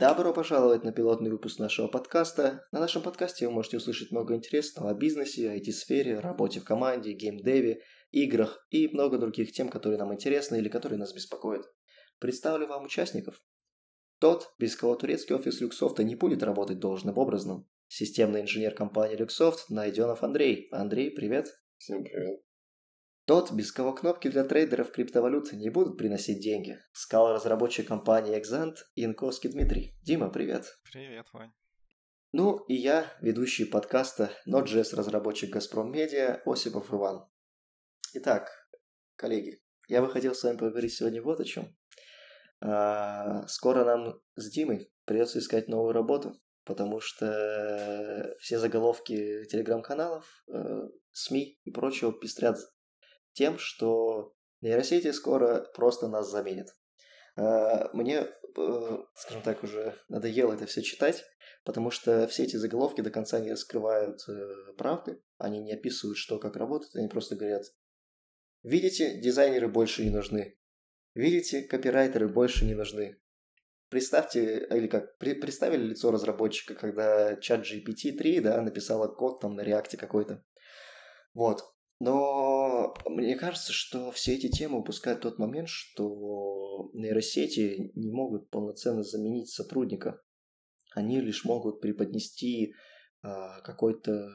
Добро пожаловать на пилотный выпуск нашего подкаста. На нашем подкасте вы можете услышать много интересного о бизнесе, IT-сфере, работе в команде, геймдеве, играх и много других тем, которые нам интересны или которые нас беспокоят. Представлю вам участников. Тот, без кого турецкий офис Люксофта не будет работать должным образом. Системный инженер компании Люксофт Найденов Андрей. Андрей, привет. Всем привет. Тот, без кого кнопки для трейдеров криптовалют не будут приносить деньги. Скал разработчик компании Exant Янковский Дмитрий. Дима, привет. Привет, Вань. Ну и я, ведущий подкаста Node.js разработчик Газпром Медиа Осипов Иван. Итак, коллеги, я бы хотел с вами поговорить сегодня вот о чем. А, скоро нам с Димой придется искать новую работу, потому что все заголовки телеграм-каналов, э, СМИ и прочего пестрят тем, что нейросети скоро просто нас заменят. А, мне, э, скажем так, уже надоело это все читать, потому что все эти заголовки до конца не раскрывают э, правды, они не описывают, что как работает, они просто говорят, видите, дизайнеры больше не нужны, видите, копирайтеры больше не нужны. Представьте, или как, представили лицо разработчика, когда чат GPT-3, да, написала код там на реакте какой-то. Вот. Но мне кажется, что все эти темы упускают тот момент, что нейросети не могут полноценно заменить сотрудника. Они лишь могут преподнести а, какой-то,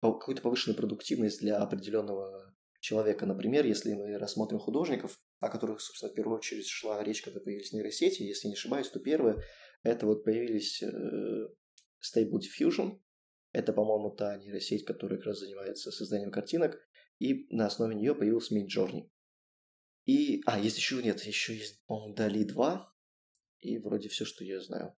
какую-то повышенную продуктивность для определенного человека. Например, если мы рассмотрим художников, о которых, собственно, в первую очередь шла речь, когда появились нейросети, если не ошибаюсь, то первое, это вот появились э, Stable Diffusion, это, по-моему, та нейросеть, которая как раз занимается созданием картинок, и на основе нее появился Midjourney. И, а, есть еще, нет, еще есть, по-моему, Дали 2, и вроде все, что я знаю.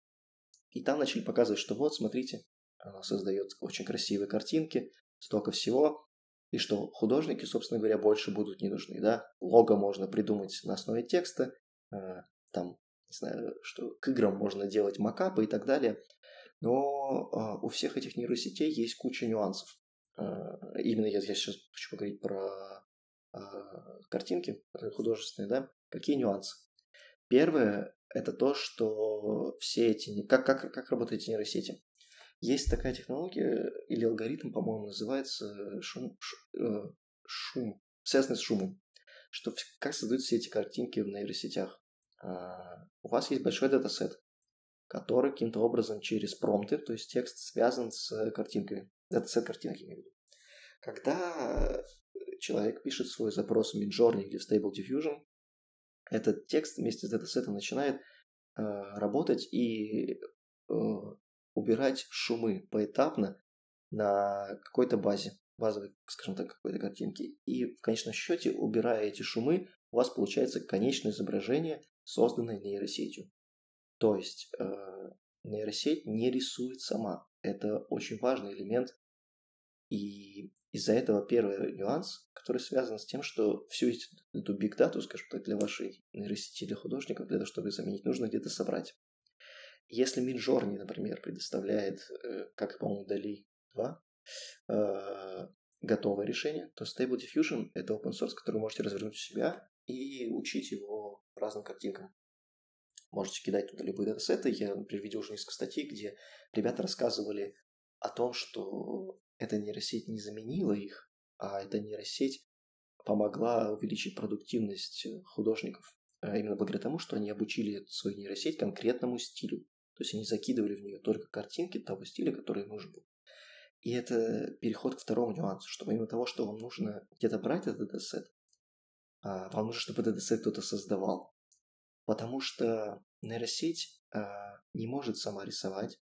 И там начали показывать, что вот, смотрите, она создает очень красивые картинки, столько всего, и что художники, собственно говоря, больше будут не нужны, да. Лого можно придумать на основе текста, э, там, не знаю, что к играм можно делать макапы и так далее. Но э, у всех этих нейросетей есть куча нюансов. Э, именно я, сейчас хочу поговорить про э, картинки художественные, да, какие нюансы. Первое – это то, что все эти... Как, как, как работают эти нейросети? Есть такая технология или алгоритм, по-моему, называется шум, шум, шум связанный с шумом. Что, как создают все эти картинки в нейросетях? У вас есть большой датасет, который каким-то образом через промпты, то есть текст связан с картинками. Датасет картинок, я имею в виду. Когда человек пишет свой запрос в Midjourney или в Stable Diffusion, этот текст вместе с датасетом начинает э, работать и э, убирать шумы поэтапно на какой-то базе, базовой, скажем так, какой-то картинки. И в конечном счете, убирая эти шумы, у вас получается конечное изображение, созданное нейросетью. То есть э, нейросеть не рисует сама. Это очень важный элемент. И из-за этого первый нюанс, который связан с тем, что всю эту биг дату, скажем так, для вашей нейросети, для художников, для того, чтобы заменить, нужно где-то собрать. Если Midjourney, например, предоставляет, э, как по-моему, Dali 2, э, готовое решение, то Stable Diffusion – это open source, который вы можете развернуть у себя и учить его разным картинкам. Можете кидать туда любые датасеты. Я, например, видел уже несколько статей, где ребята рассказывали о том, что эта нейросеть не заменила их, а эта нейросеть помогла увеличить продуктивность художников. А именно благодаря тому, что они обучили свою нейросеть конкретному стилю. То есть они закидывали в нее только картинки того стиля, который нужен был. И это переход к второму нюансу, что помимо того, что вам нужно где-то брать этот датасет, а, вам нужно, чтобы этот датасет кто-то создавал. Потому что нейросеть а, не может сама рисовать,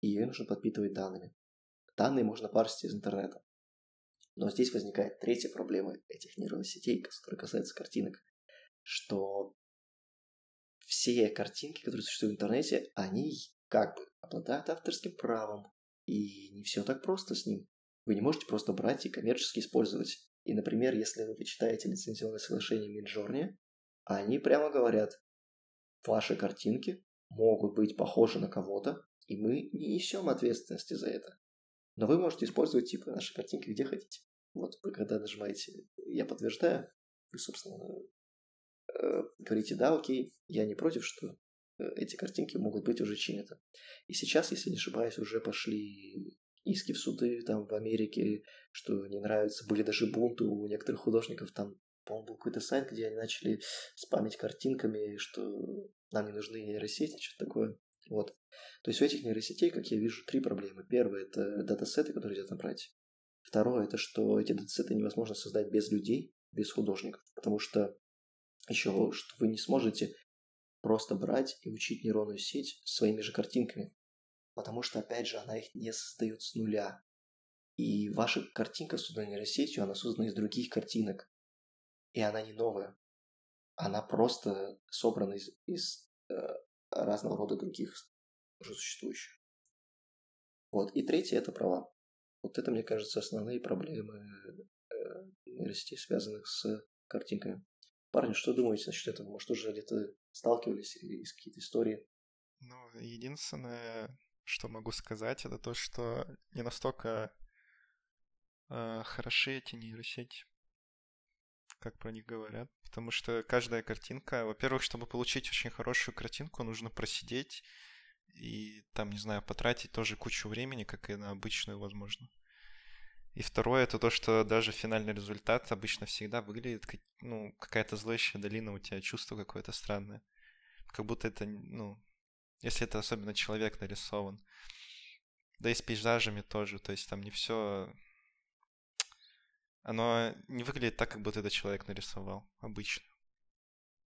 и ее нужно подпитывать данными. Данные можно парсить из интернета. Но здесь возникает третья проблема этих нейросетей, которая касается картинок, что все картинки, которые существуют в интернете, они как бы обладают авторским правом. И не все так просто с ним. Вы не можете просто брать и коммерчески использовать. И, например, если вы почитаете лицензионное соглашение Midjourney, они прямо говорят, ваши картинки могут быть похожи на кого-то, и мы не несем ответственности за это. Но вы можете использовать типа наши картинки где хотите. Вот вы когда нажимаете «Я подтверждаю», вы, собственно, э, говорите «Да, окей, я не против, что эти картинки могут быть уже чьими-то. И сейчас, если не ошибаюсь, уже пошли иски в суды там в Америке, что не нравится. Были даже бунты у некоторых художников, там, по-моему, был какой-то сайт, где они начали спамить картинками, что нам не нужны нейросети, что-то такое. Вот. То есть у этих нейросетей, как я вижу, три проблемы. Первое – это датасеты, которые идут набрать. Второе – это что эти датасеты невозможно создать без людей, без художников, потому что еще что вы не сможете просто брать и учить нейронную сеть своими же картинками, потому что, опять же, она их не создает с нуля. И ваша картинка, созданная нейросетью, она создана из других картинок, и она не новая. Она просто собрана из, из э, разного рода других уже существующих. Вот. И третье – это права. Вот это, мне кажется, основные проблемы э, нейросетей, связанных с картинками. Парни, что думаете насчет этого? Может, уже где-то сталкивались или какие-то истории? Ну, единственное, что могу сказать, это то, что не настолько э, хороши эти нейросети, как про них говорят. Потому что каждая картинка, во-первых, чтобы получить очень хорошую картинку, нужно просидеть и там, не знаю, потратить тоже кучу времени, как и на обычную, возможно. И второе, это то, что даже финальный результат обычно всегда выглядит как, ну, какая-то зловещая долина, у тебя чувство какое-то странное. Как будто это, ну, если это особенно человек нарисован. Да и с пейзажами тоже, то есть там не все... Оно не выглядит так, как будто это человек нарисовал, обычно.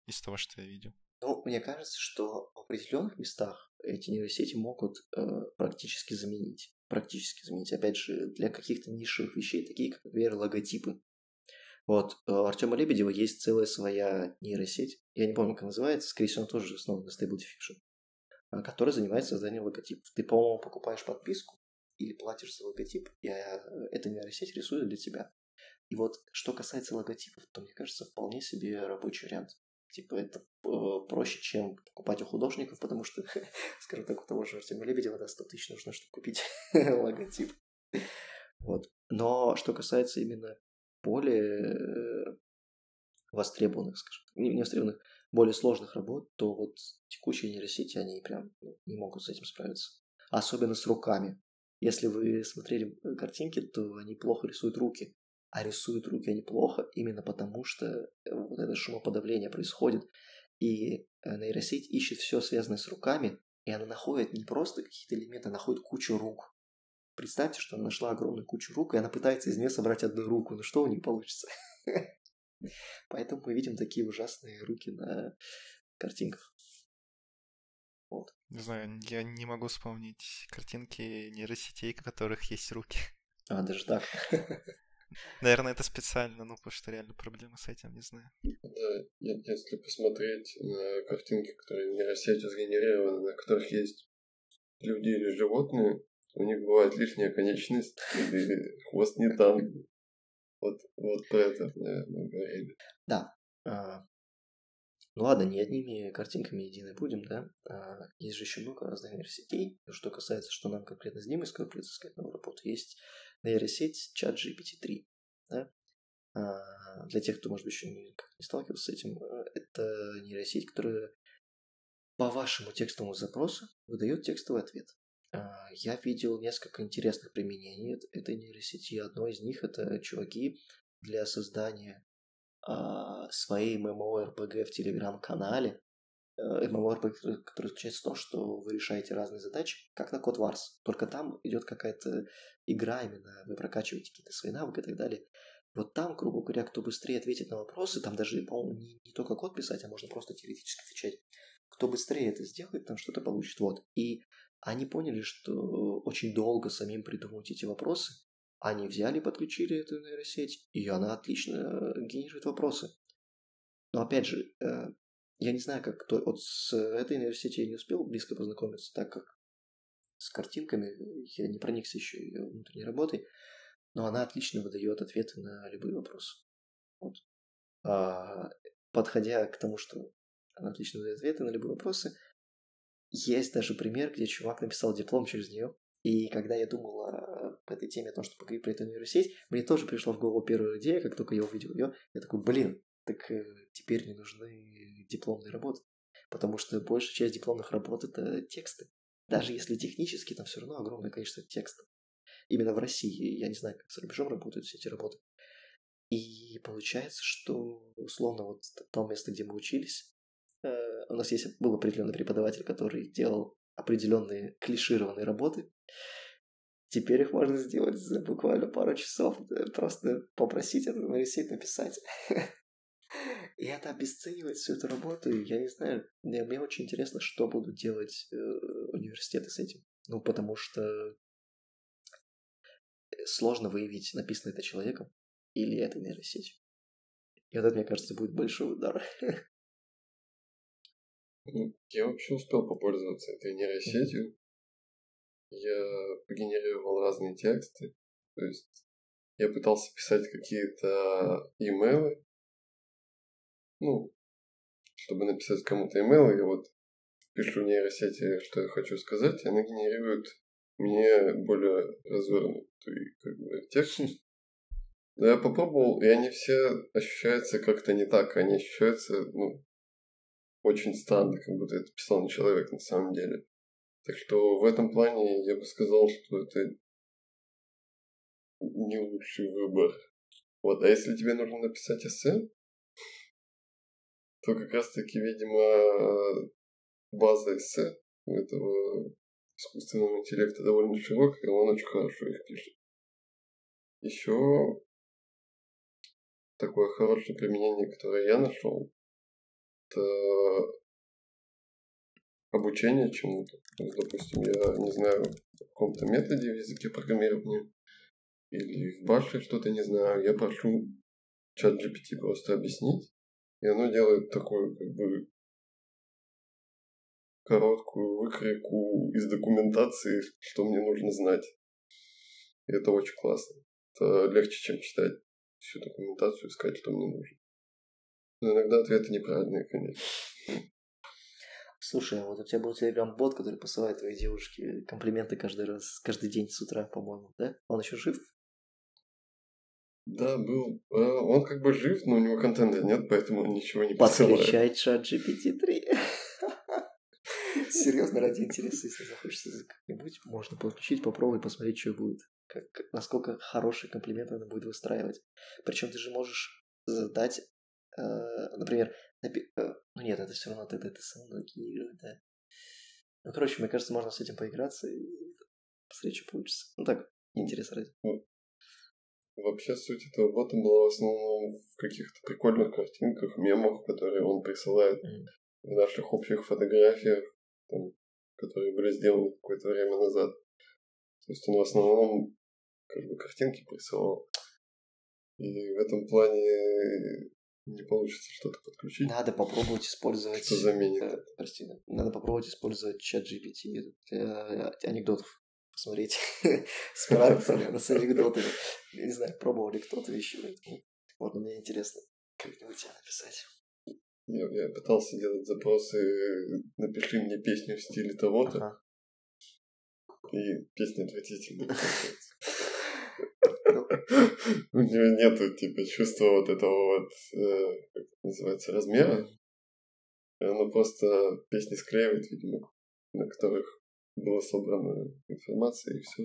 Из того, что я видел. Ну, мне кажется, что в определенных местах эти нейросети могут э, практически заменить практически заменить. Опять же, для каких-то нишевых вещей, такие как, например, логотипы. Вот, у Артема Лебедева есть целая своя нейросеть, я не помню, как называется, скорее всего, она тоже основана на Stable Diffusion, а, которая занимается созданием логотипов. Ты, по-моему, покупаешь подписку или платишь за логотип, и а, эта нейросеть рисует для тебя. И вот, что касается логотипов, то, мне кажется, вполне себе рабочий вариант. Типа, это э, проще, чем покупать у художников, потому что, скажем так, у того же Артема Лебедева, да, 100 тысяч нужно, чтобы купить логотип. Вот. Но что касается именно более э, востребованных, скажем так, не востребованных, более сложных работ, то вот текущие нейросети, они прям ну, не могут с этим справиться. Особенно с руками. Если вы смотрели картинки, то они плохо рисуют руки а рисуют руки они плохо именно потому, что э, вот это шумоподавление происходит, и э, нейросеть ищет все связанное с руками, и она находит не просто какие-то элементы, она находит кучу рук. Представьте, что она нашла огромную кучу рук, и она пытается из нее собрать одну руку. Ну что у нее получится? Поэтому мы видим такие ужасные руки на картинках. Вот. Не знаю, я не могу вспомнить картинки нейросетей, у которых есть руки. А, даже так. Наверное, это специально, ну, потому что реально проблемы с этим, не знаю. Да, если посмотреть на картинки, которые нейросетью сгенерированы, на которых есть люди или животные, у них бывает лишняя конечность или хвост не там. Вот, вот про это, наверное, говорили. Да. А, ну ладно, не одними картинками едины будем, да? А, есть же еще много разных нейросетей. Что касается, что нам конкретно с Димой придется сказать новую работу, есть нейросеть чат GPT-3. Да? А, для тех, кто, может быть, еще не, не сталкивался с этим, э, это нейросеть, которая по вашему текстовому запросу выдает текстовый ответ. А, я видел несколько интересных применений этой нейросети. Одно из них это чуваки для создания а, своей MMORPG в телеграм-канале, MMORPG, который заключается в том, что вы решаете разные задачи, как на Code Wars. Только там идет какая-то игра именно, вы прокачиваете какие-то свои навыки и так далее. Вот там, грубо говоря, кто быстрее ответит на вопросы, там даже, по-моему, не, не только код писать, а можно просто теоретически отвечать. Кто быстрее это сделает, там что-то получит. Вот. И они поняли, что очень долго самим придумывать эти вопросы. Они взяли, подключили эту нейросеть, и она отлично генерирует вопросы. Но опять же, э, я не знаю, как кто... Вот с этой университете я не успел близко познакомиться, так как с картинками я не проникся еще ее внутренней работой, но она отлично выдает ответы на любые вопросы. Вот. А, подходя к тому, что она отлично выдает ответы на любые вопросы, есть даже пример, где чувак написал диплом через нее. И когда я думал о этой теме, о том, чтобы поговорить про эту университет, мне тоже пришла в голову первая идея, как только я увидел ее. Я такой, блин, так э, теперь не нужны дипломные работы. потому что большая часть дипломных работ — это тексты. Даже если технически, там все равно огромное количество текстов. Именно в России. Я не знаю, как за рубежом работают все эти работы. И получается, что условно вот в том месте, где мы учились, э, у нас есть был определенный преподаватель, который делал определенные клишированные работы. Теперь их можно сделать за буквально пару часов. Просто попросить это нарисить, написать. И это обесценивает всю эту работу. И я не знаю, мне, мне очень интересно, что будут делать э, университеты с этим. Ну, потому что сложно выявить, написано это человеком или это нейросетью. И вот это, мне кажется, будет большой удар. Ну, я вообще успел попользоваться этой нейросетью. Я генерировал разные тексты. То есть я пытался писать какие-то имейлы. Ну, чтобы написать кому-то имейл, я вот пишу нейросети, что я хочу сказать, и она генерирует мне более развернутый как бы, текст. Но я попробовал, и они все ощущаются как-то не так. Они ощущаются, ну, очень странно, как будто это писал не человек на самом деле. Так что в этом плане я бы сказал, что это не лучший выбор. Вот, а если тебе нужно написать эссе, то как раз таки, видимо, база эссе у этого искусственного интеллекта довольно широкая, и он очень хорошо их пишет. Еще такое хорошее применение, которое я нашел, это обучение чему-то. Допустим, я не знаю о каком-то методе в языке программирования или в баше что-то не знаю, я прошу чат GPT просто объяснить, и оно делает такую как бы короткую выкройку из документации, что мне нужно знать. И это очень классно. Это легче, чем читать всю документацию, искать, что мне нужно. Но иногда ответы неправильные, конечно. Слушай, вот у тебя был телеграм-бот, который посылает твоей девушке комплименты каждый раз, каждый день с утра, по-моему, да? Он еще жив? Да, был. А, он как бы жив, но у него контента нет, поэтому он ничего не посылает. Подключай чат GPT-3. Серьезно, ради интереса, если захочется как-нибудь, можно подключить, попробовать, посмотреть, что будет. Как, насколько хороший комплимент она будет выстраивать. Причем ты же можешь задать, э, например, напи- э, ну нет, это все равно ты, ты, ты сам генерирует, да. Ну, короче, мне кажется, можно с этим поиграться и посмотреть, что получится. Ну так, интересно ради. Вообще суть этого бота была в основном в каких-то прикольных картинках, мемах, которые он присылает mm. в наших общих фотографиях, там, которые были сделаны какое-то время назад. То есть он в основном как бы картинки присылал. И в этом плане не получится что-то подключить. Надо попробовать использовать... Что заменит э, Прости, надо попробовать использовать чат GPT для анекдотов. Посмотреть, справиться с анекдотами. Я не знаю, пробовал ли кто-то еще. Вот мне интересно как-нибудь тебя написать. Я, я пытался делать запросы «напиши мне песню в стиле того-то». Ага. И песня отвратительная. У него нету, типа, чувства вот этого вот, э, как называется, размера. И оно просто песни склеивает, видимо, на которых была собрана информация, и все.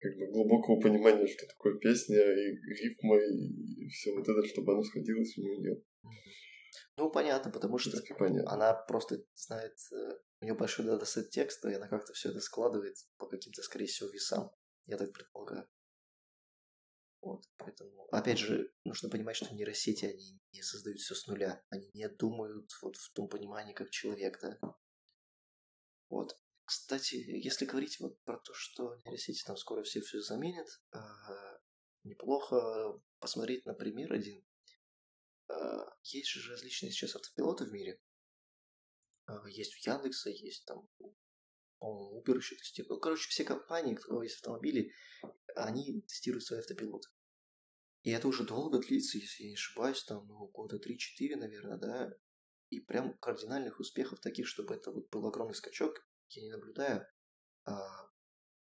Как бы глубокого понимания, что такое песня, и рифма, и все вот это, чтобы оно сходилось, у него нет. Ну, понятно, потому что понятно. она просто знает, э, у нее большой датасет текста, и она как-то все это складывает по каким-то, скорее всего, весам, я так предполагаю. Вот, поэтому, опять же, нужно понимать, что нейросети, они не создают все с нуля. Они не думают вот в том понимании, как человек, да. Вот. Кстати, если говорить вот про то, что нейросети там скоро все все заменят, э, неплохо посмотреть на пример один а, есть же различные сейчас автопилоты в мире. А, есть у Яндекса, есть там, по-моему, Uber еще тестирует. Ну, короче, все компании, у кого есть автомобили, они тестируют свои автопилоты. И это уже долго длится, если я не ошибаюсь, там, ну, года 3-4, наверное, да. И прям кардинальных успехов таких, чтобы это вот был огромный скачок, я не наблюдаю. А,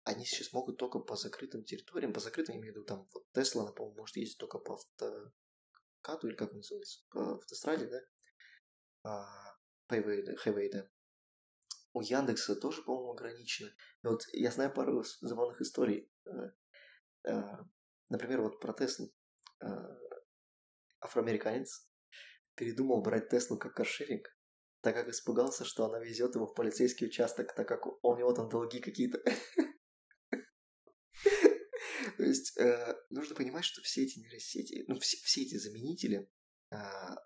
они сейчас могут только по закрытым территориям, по закрытым, я имею в виду, там, вот Тесла, по-моему, может ездить только по авто, кату, или как он называется, по автостраде, да, а, Highway, да. У Яндекса тоже, по-моему, ограничено. И вот я знаю пару забавных историй. Э, э, например, вот про Теслу. Э, афроамериканец передумал брать Теслу как каршеринг, так как испугался, что она везет его в полицейский участок, так как у него там долги какие-то. То есть э, нужно понимать, что все эти нейросети, ну все, эти заменители, э,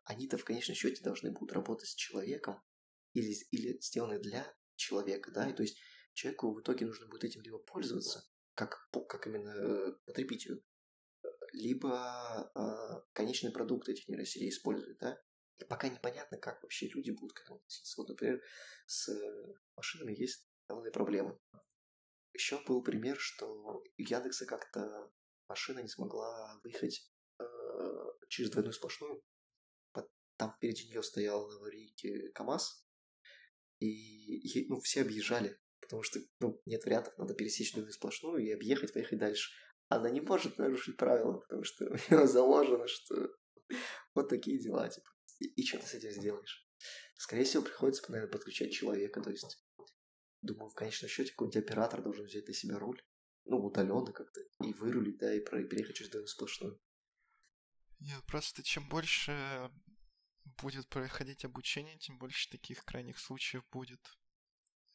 они-то в конечном счете должны будут работать с человеком или, или сделаны для человека, да, и то есть человеку в итоге нужно будет этим либо пользоваться, как, как именно э, потребителю, либо конечный продукт этих нейросетей использовать, да. И пока непонятно, как вообще люди будут к этому относиться. Вот, например, с машинами есть главные проблемы. Еще был пример, что Яндекса как-то машина не смогла выехать э, через двойную сплошную. Там впереди нее стоял на аварийке КАМАЗ, и, и ну, все объезжали, потому что ну, нет вариантов, надо пересечь двойную сплошную и объехать, поехать дальше. Она не может нарушить правила, потому что у нее заложено, что вот такие дела, типа. И, и что ты с этим сделаешь? Скорее всего, приходится, наверное, подключать человека, то есть Думаю, в конечном счете какой-нибудь оператор должен взять на себя руль. Ну, удаленно как-то. И вырулить, да, и переехать через двойную сплошную. Нет, просто чем больше будет происходить обучение, тем больше таких крайних случаев будет.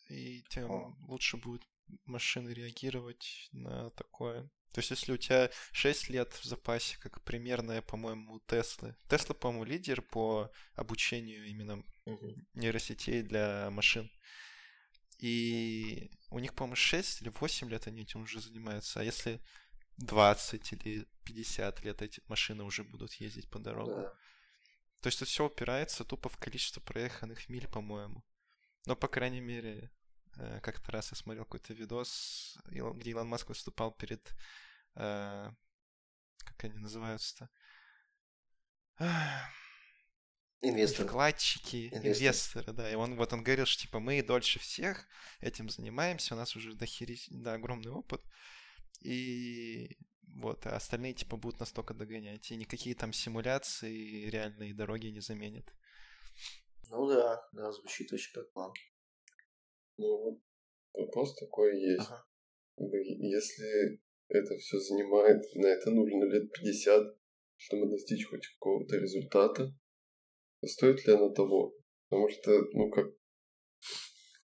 И тем О. лучше будет машины реагировать на такое. То есть, если у тебя 6 лет в запасе, как примерно, по-моему, у Теслы. Тесла, по-моему, лидер по обучению именно нейросетей для машин. И у них, по-моему, 6 или 8 лет они этим уже занимаются. А если 20 или 50 лет эти машины уже будут ездить по дорогам? Да. То есть это все упирается тупо в количество проеханных миль, по-моему. Но, по крайней мере, э, как-то раз я смотрел какой-то видос, где Илон Маск выступал перед... Э, как они называются-то? Инвесторы. Вкладчики, инвесторы. инвесторы, да. И он вот он говорил, что типа мы дольше всех этим занимаемся, у нас уже дохери, да, огромный опыт. И вот, а остальные типа будут настолько догонять. И никакие там симуляции реальные дороги не заменят. Ну да, да, звучит очень как план. Ну, вопрос такой есть. Ага. Если это все занимает, на это нужно лет 50, чтобы достичь хоть какого-то результата, стоит ли оно того? Потому что, ну, как,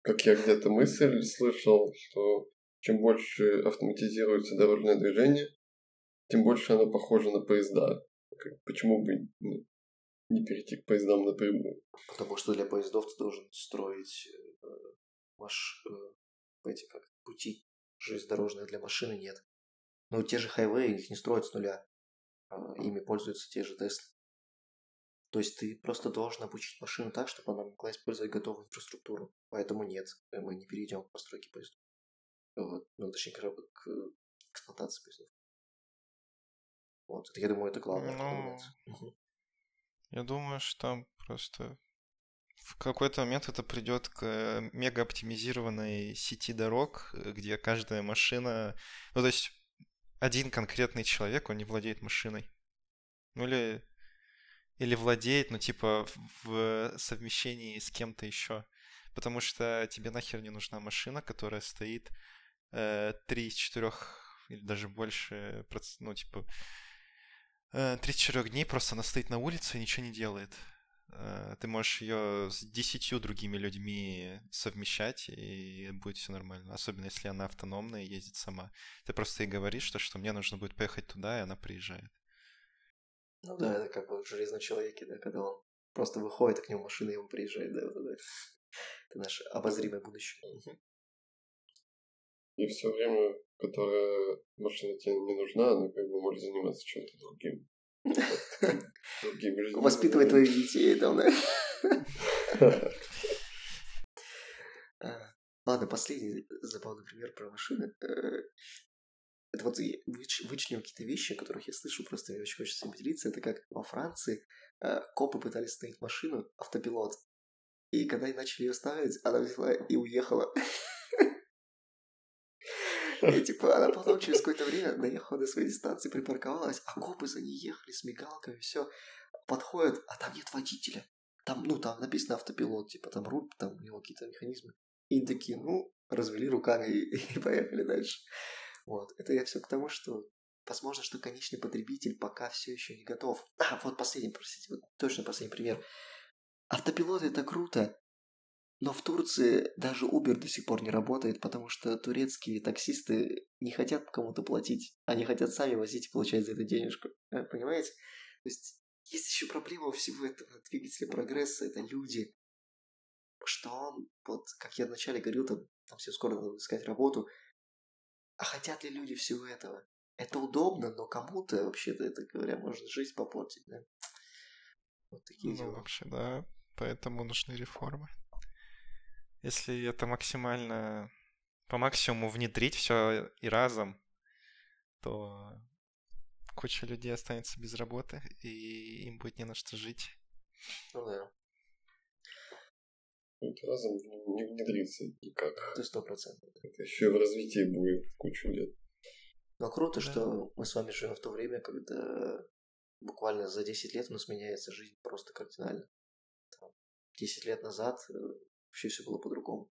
как я где-то мысль слышал, что чем больше автоматизируется дорожное движение, тем больше оно похоже на поезда. Почему бы ну, не перейти к поездам напрямую? Потому что для поездов ты должен строить э, маш... э, эти как пути железнодорожные для машины нет. Но те же хайвеи их не строят с нуля. Э, ими пользуются те же Теслы. То есть ты просто должен обучить машину так, чтобы она могла использовать готовую инфраструктуру. Поэтому нет, мы не перейдем к постройке поездов. Вот. Ну, точнее, к, к эксплуатации поездов. Вот, это, я думаю, это главное. Ну, я думаю, что там просто в какой-то момент это придет к э, мега оптимизированной сети дорог, где каждая машина... Ну, то есть один конкретный человек, он не владеет машиной. Ну или или владеет, ну, типа, в совмещении с кем-то еще. Потому что тебе нахер не нужна машина, которая стоит э, 3 из 4 или даже больше, ну, типа, э, 3 из 4 дней просто она стоит на улице и ничего не делает. Э, ты можешь ее с десятью другими людьми совмещать, и будет все нормально. Особенно если она автономная и ездит сама. Ты просто ей говоришь, что, что мне нужно будет поехать туда, и она приезжает. Ну да, это как в «Железном человеке», да, когда он просто выходит, а к нему машина ему приезжает, да, вот это. Это наше обозримое будущее. И все время, которое машина тебе не нужна, она как бы может заниматься чем-то другим. Другим Воспитывать твоих детей, там, да? А, ладно, последний забавный пример про машины. Э, это вот выч, вычленил какие-то вещи, о которых я слышу, просто мне очень хочется поделиться. Это как во Франции э, копы пытались ставить машину, автопилот. И когда они начали ее ставить, она взяла и уехала. И типа она потом через какое-то время доехала до своей дистанции, припарковалась, а копы за ней ехали с мигалками, все. Подходят, а там нет водителя. там, ну, там написано автопилот, типа там руль, там у него какие-то механизмы. И такие, ну, развели руками и, и поехали дальше. Вот. Это я все к тому, что возможно, что конечный потребитель пока все еще не готов. А, вот последний, простите, вот точно последний пример. Автопилот это круто, но в Турции даже Uber до сих пор не работает, потому что турецкие таксисты не хотят кому-то платить, они хотят сами возить и получать за это денежку. Э, понимаете? То есть есть еще проблема у всего этого двигателя прогресса, это люди. Что он, вот, как я вначале говорил, там, там все скоро надо искать работу. А хотят ли люди всего этого? Это удобно, но кому-то, вообще-то, это говоря, может жизнь попортить, да? Вот такие ну, дела. вообще, да. Поэтому нужны реформы. Если это максимально по максимуму внедрить все и разом, то куча людей останется без работы, и им будет не на что жить. Ну да. Это разом не внедрится никак. Это сто процентов. Это еще в развитии будет кучу лет. Но круто, да. что мы с вами живем в то время, когда буквально за 10 лет у нас меняется жизнь просто кардинально. 10 лет назад э, вообще все было по-другому.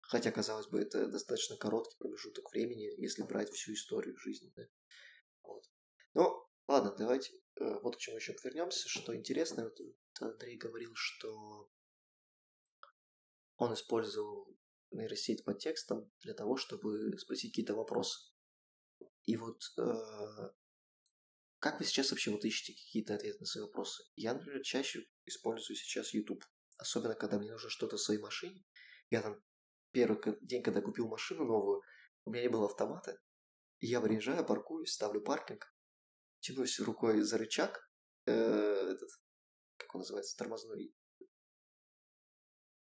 Хотя, казалось бы, это достаточно короткий промежуток времени, если брать всю историю жизни. Да? Вот. Ну, ладно, давайте э, вот к чему еще вернемся. Что интересно, вот Андрей говорил, что он использовал нейросеть под текстом для того, чтобы спросить какие-то вопросы. И вот э, как вы сейчас вообще вот ищете какие-то ответы на свои вопросы? Я, например, чаще использую сейчас YouTube. Особенно, когда мне нужно что-то в своей машине. Я там первый день, когда купил машину новую, у меня не было автомата. Я выезжаю, паркуюсь, ставлю паркинг, тянусь рукой за рычаг, э, этот, как он называется, тормозной.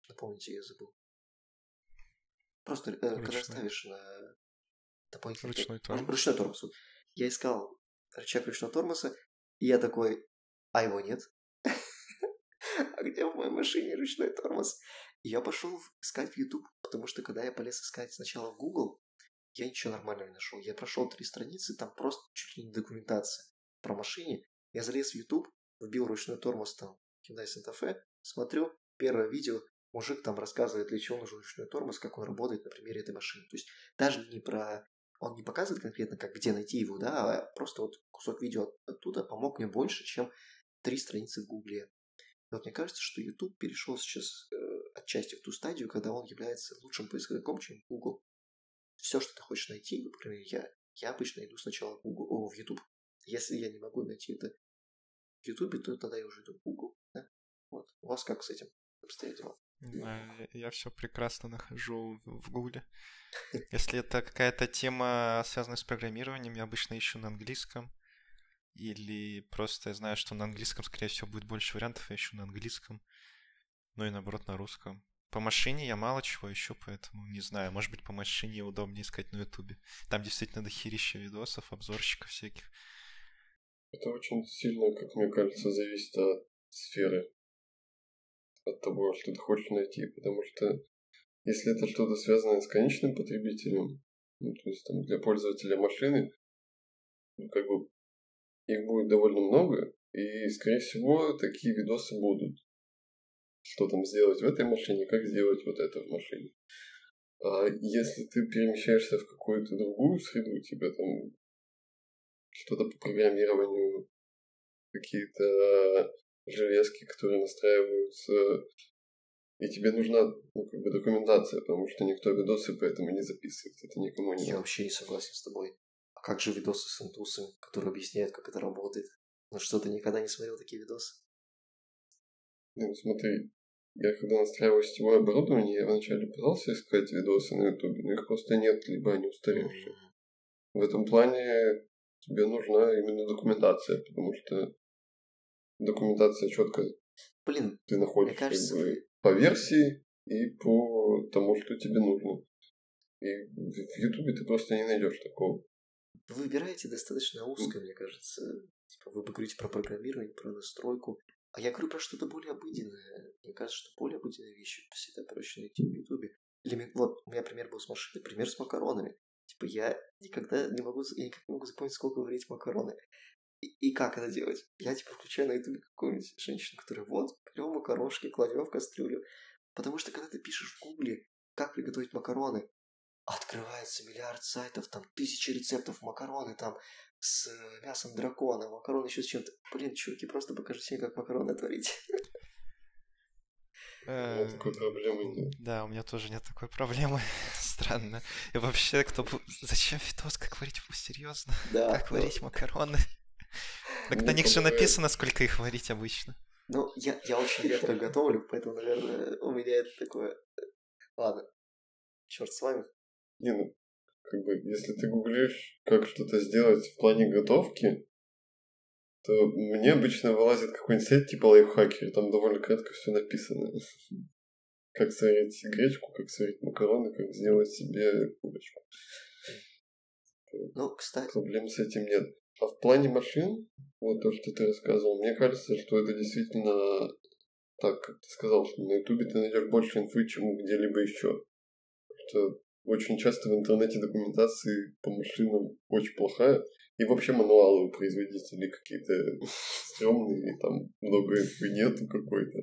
Напомните, я забыл. Просто э, когда ставишь на дополнительный... Ручной тормоз. Ручной тормоз. Я искал рычаг ручного тормоза, и я такой, а его нет. А где в моей машине ручной тормоз? Я пошел искать в YouTube, потому что когда я полез искать сначала в Google, я ничего нормального не нашел. Я прошел три страницы, там просто чуть ли не документация про машине. Я залез в YouTube, вбил ручной тормоз там Hyundai Santa Fe, смотрю, первое видео, мужик там рассказывает, для чего нужен ручной тормоз, как он работает на примере этой машины. То есть даже не про... Он не показывает конкретно, как где найти его, да, а просто вот кусок видео оттуда помог мне больше, чем три страницы в Гугле. Вот мне кажется, что YouTube перешел сейчас э, отчасти в ту стадию, когда он является лучшим поисковиком, чем Google. Все, что ты хочешь найти, например, я, я обычно иду сначала в, Google, о, в YouTube. Если я не могу найти это в YouTube, то тогда я уже иду в Google. Да? Вот. У вас как с этим обстоят дела? Я все прекрасно нахожу в Гугле. Если это какая-то тема, связанная с программированием, я обычно ищу на английском. Или просто я знаю, что на английском, скорее всего, будет больше вариантов, я ищу на английском. Ну и наоборот на русском. По машине я мало чего ищу, поэтому не знаю. Может быть, по машине удобнее искать на ютубе. Там действительно дохерища видосов, обзорщиков всяких. Это очень сильно, как мне кажется, зависит от сферы. От того, что ты хочешь найти. Потому что если это что-то связанное с конечным потребителем, ну, то есть там для пользователя машины, ну, как бы их будет довольно много, и, скорее всего, такие видосы будут. Что там сделать в этой машине, как сделать вот это в машине. А если ты перемещаешься в какую-то другую среду, у тебя там что-то по программированию, какие-то железки, которые настраиваются, и тебе нужна ну, как бы документация, потому что никто видосы поэтому не записывает. Это никому не Я вообще не согласен с тобой как же видосы с интусами, которые объясняют, как это работает? Ну что, ты никогда не смотрел такие видосы? Ну, смотри, я когда настраивал сетевое оборудование, я вначале пытался искать видосы на ютубе, но их просто нет, либо они устаревшие. В этом плане тебе нужна именно документация, потому что документация четко Блин, ты находишь кажется... как бы, по версии и по тому, что тебе нужно. И в Ютубе ты просто не найдешь такого. Вы выбираете достаточно узко, мне кажется. Типа вы говорите про программирование, про настройку. А я говорю про что-то более обыденное. Мне кажется, что более обыденные вещи всегда проще найти в Ютубе. Или вот, у меня пример был с машиной, пример с макаронами. Типа я никогда не могу, я никак не могу запомнить, сколько варить макароны. И, и как это делать? Я типа включаю на ютубе какую-нибудь женщину, которая вот, берем макарошки, кладем в кастрюлю. Потому что когда ты пишешь в гугле, как приготовить макароны, открывается миллиард сайтов, там тысячи рецептов макароны, там с мясом дракона, макароны еще с чем-то. Блин, чуваки, просто покажите мне, как макароны творить. У меня такой проблемы нет. Да, у меня тоже нет такой проблемы. Странно. И вообще, кто... Зачем видос, как варить? Серьезно? Да. Как варить макароны? Так на них же написано, сколько их варить обычно. Ну, я, я очень редко готовлю, поэтому, наверное, у меня это такое... Ладно, черт с вами. Не, ну, как бы, если ты гуглишь, как что-то сделать в плане готовки, то мне обычно вылазит какой-нибудь сайт типа лайфхакер, там довольно кратко все написано. Как сварить гречку, как сварить макароны, как сделать себе курочку. Ну, кстати, Проблем с этим нет. А в плане машин, вот то, что ты рассказывал, мне кажется, что это действительно так, как ты сказал, что на Ютубе ты найдешь больше инфы, чем где-либо еще. Что очень часто в интернете документации по машинам очень плохая. И вообще мануалы у производителей какие-то стрёмные, и там много инфы нету какой-то.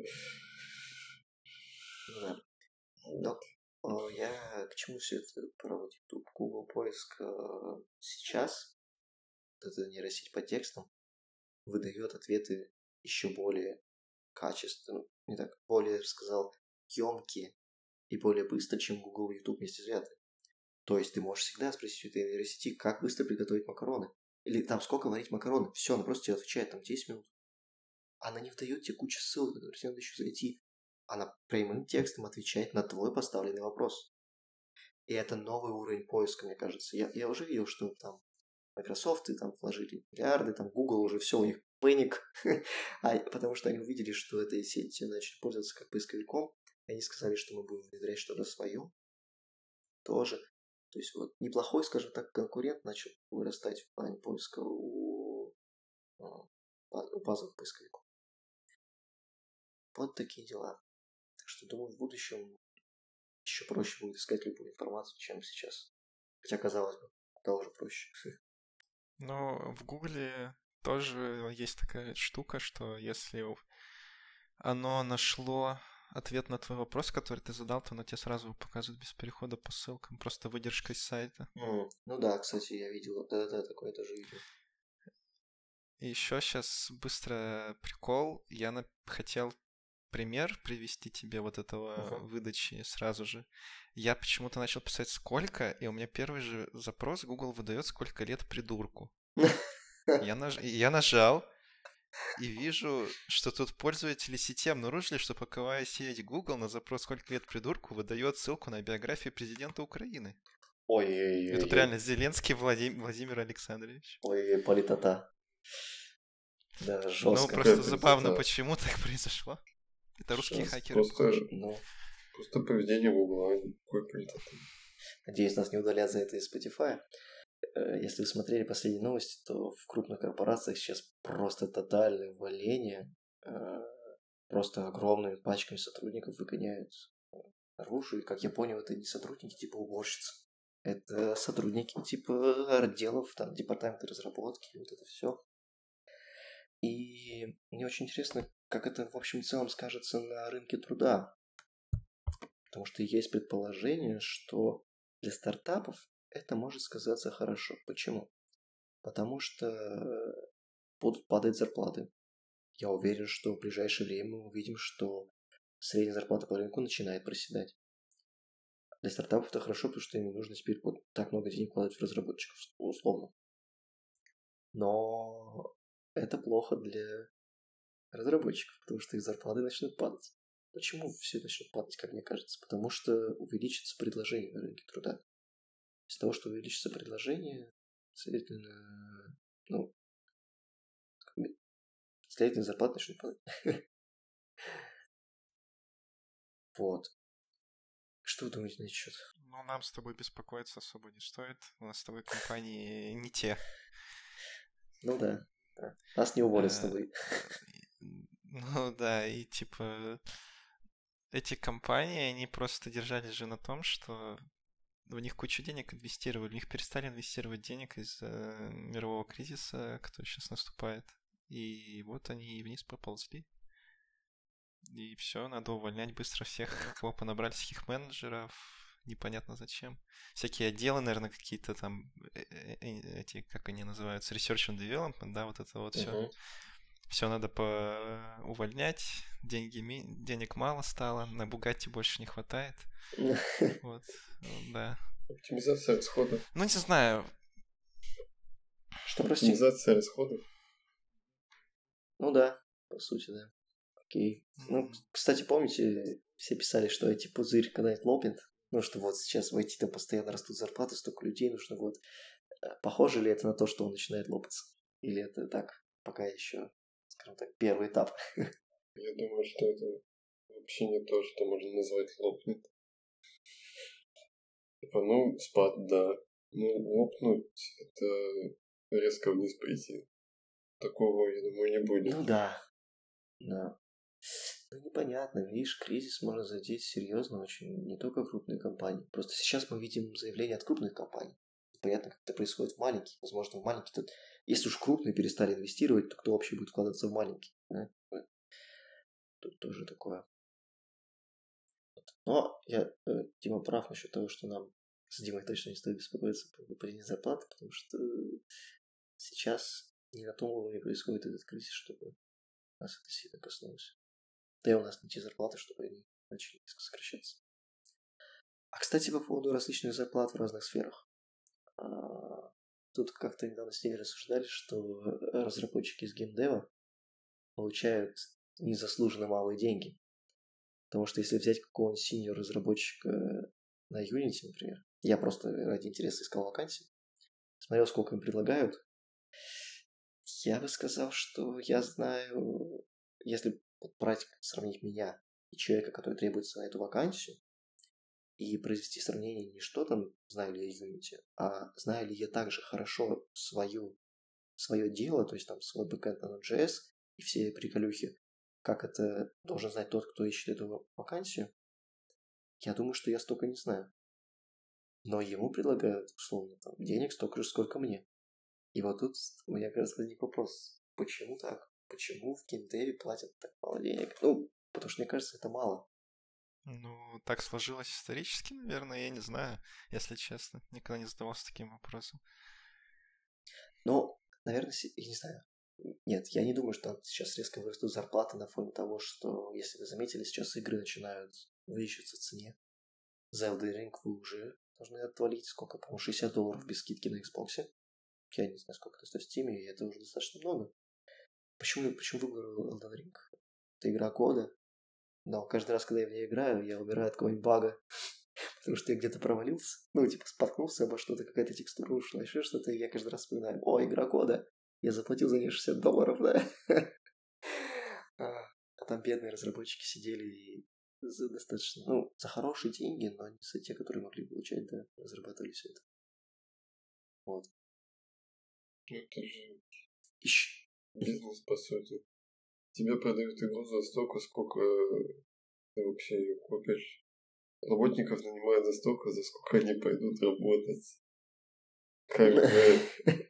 ну да. Но э, я к чему все это про вот YouTube, Google поиск э, сейчас, вот эта нейросеть по текстам, выдает ответы еще более качественные, не так, более, сказал, емкие и более быстро, чем Google и YouTube вместе взяты. То есть ты можешь всегда спросить у этой нейросети, как быстро приготовить макароны. Или там сколько варить макароны. Все, она просто тебе отвечает, там 10 минут. Она не выдает тебе кучу ссылок, которые тебе надо еще зайти. Она прямым текстом отвечает на твой поставленный вопрос. И это новый уровень поиска, мне кажется. Я, я уже видел, что там Microsoft и там вложили миллиарды, там Google уже все у них паник, а, потому что они увидели, что этой сетью начали пользоваться как поисковиком, они сказали, что мы будем внедрять что-то свое тоже. То есть вот неплохой, скажем так, конкурент начал вырастать в плане поиска у, а, у базовых поисковиков. Вот такие дела. Так что, думаю, в будущем еще проще будет искать любую информацию, чем сейчас. Хотя, казалось бы, куда уже проще. Но в Гугле тоже есть такая штука, что если оно нашло ответ на твой вопрос, который ты задал, то оно тебе сразу показывает без перехода по ссылкам, просто выдержка из сайта. Ну да, кстати, я видел. Да-да-да, такое тоже видел. И еще сейчас быстро прикол. Я на- хотел пример привести тебе вот этого Ага. выдачи сразу же. Я почему-то начал писать сколько, и у меня первый же запрос Google выдает сколько лет придурку. Я, наж... я нажал и вижу, что тут пользователи сети обнаружили, что паковая сеть Google на запрос «Сколько лет придурку?» выдает ссылку на биографию президента Украины. Ой-ой-ой. И тут реально Зеленский Владим- Владимир Александрович. Ой, политота. Да, Ну, жестко. просто Какая забавно, почему так произошло. Это русские Сейчас хакеры. Просто. Ну, просто поведение Гугла. Какой политота. надеюсь, нас не удалят за это из Spotify. Э, Если вы смотрели последние новости, то в крупных корпорациях сейчас просто тотальное увольнение. Э, Просто огромными пачками сотрудников выгоняют наружу. И, как я понял, это не сотрудники типа уборщицы. Это сотрудники типа отделов, там, департамента разработки, вот это все. И мне очень интересно, как это в общем и целом скажется на рынке труда. Потому что есть предположение, что для стартапов это может сказаться хорошо. Почему? Потому что будут падать зарплаты. Я уверен, что в ближайшее время мы увидим, что средняя зарплата по рынку начинает проседать. Для стартапов это хорошо, потому что им не нужно теперь вот так много денег вкладывать в разработчиков, условно. Но это плохо для разработчиков, потому что их зарплаты начнут падать. Почему все начнет падать, как мне кажется? Потому что увеличится предложение на рынке труда. Из того, что увеличится предложение, следовательно, ну, следовательно, зарплаты начнут падать. Вот. Что вы думаете на этот счет? Ну, нам с тобой беспокоиться особо не стоит. У нас с тобой компании не те. Ну да. да. Нас не уволят с Э, тобой. Ну да, и типа эти компании, они просто держались же на том, что в них кучу денег инвестировали, в них перестали инвестировать денег из-за мирового кризиса, который сейчас наступает. И вот они вниз поползли. И все, надо увольнять быстро всех, кого понабрали, всяких менеджеров, непонятно зачем. Всякие отделы, наверное, какие-то там, э, э, э, эти, как они называются, research and development, да, вот это вот все. Все надо по увольнять, деньги, денег мало стало, на Бугатти больше не хватает. Вот, да. Оптимизация расходов. Ну, не знаю. Что, прости? Оптимизация расходов. Ну да, по сути, да. Окей. Ну, кстати, помните, все писали, что эти пузырь когда-нибудь лопнет? Ну, что вот сейчас в IT там постоянно растут зарплаты, столько людей нужно вот. Э, похоже ли это на то, что он начинает лопаться? Или это так, пока еще, скажем так, первый этап? Я думаю, что это вообще не то, что можно назвать лопнет. Типа, ну, спад, да. Ну, лопнуть — это резко вниз пойти. Такого, я думаю, не будет. Ну да. Да. Ну, непонятно, видишь, кризис может задеть серьезно очень не только крупные компании. Просто сейчас мы видим заявления от крупных компаний. Понятно, как это происходит в маленьких. Возможно, в маленьких тут... Если уж крупные перестали инвестировать, то кто вообще будет вкладываться в маленький? Да? Тут тоже такое. Но я, э, Дима, прав насчет того, что нам с Димой точно не стоит беспокоиться по выпадению зарплаты, потому что сейчас не на том уровне происходит этот кризис, чтобы нас это сильно коснулось. Да и у нас не те зарплаты, чтобы они начали резко сокращаться. А, кстати, по поводу различных зарплат в разных сферах. А, тут как-то недавно с ними рассуждали, что разработчики из геймдева получают незаслуженно малые деньги. Потому что если взять какого-нибудь синьор разработчика на Unity, например, я просто ради интереса искал вакансии, смотрел, сколько им предлагают, я бы сказал, что я знаю, если брать, сравнить меня и человека, который требуется на эту вакансию, и произвести сравнение не что там, знаю ли я Unity, а знаю ли я также хорошо свою, свое дело, то есть там свой бэкэнд на Node.js и все приколюхи, как это должен знать тот, кто ищет эту вакансию, я думаю, что я столько не знаю. Но ему предлагают, условно, там, денег столько же, сколько мне. И вот тут у меня как раз возник вопрос, почему так? Почему в геймдеве платят так мало денег? Ну, потому что мне кажется, это мало. Ну, так сложилось исторически, наверное, я не знаю, если честно. Никогда не задавался таким вопросом. Ну, наверное, я не знаю. Нет, я не думаю, что сейчас резко вырастут зарплаты на фоне того, что, если вы заметили, сейчас игры начинают увеличиваться в цене. За Elden Ring вы уже должны отвалить, сколько, по-моему, 60 долларов без скидки на Xbox. Я не знаю, сколько это стоит в Steam, и это уже достаточно много. Почему, почему выбрал Elden Ring? Это игра года. Но каждый раз, когда я в нее играю, я умираю от какого-нибудь бага. Потому что я где-то провалился. Ну, типа, споткнулся обо что-то, какая-то текстура ушла, еще что-то, и я каждый раз вспоминаю, о, игра года. Я заплатил за нее 60 долларов, да? А, а там бедные разработчики сидели и за достаточно, ну, за хорошие деньги, но не за те, которые могли получать, да, разрабатывали все это. Вот. Это же Ищ. бизнес, по сути. Тебе продают игру за столько, сколько ты вообще ее купишь. Работников нанимают за столько, за сколько они пойдут работать. Как бы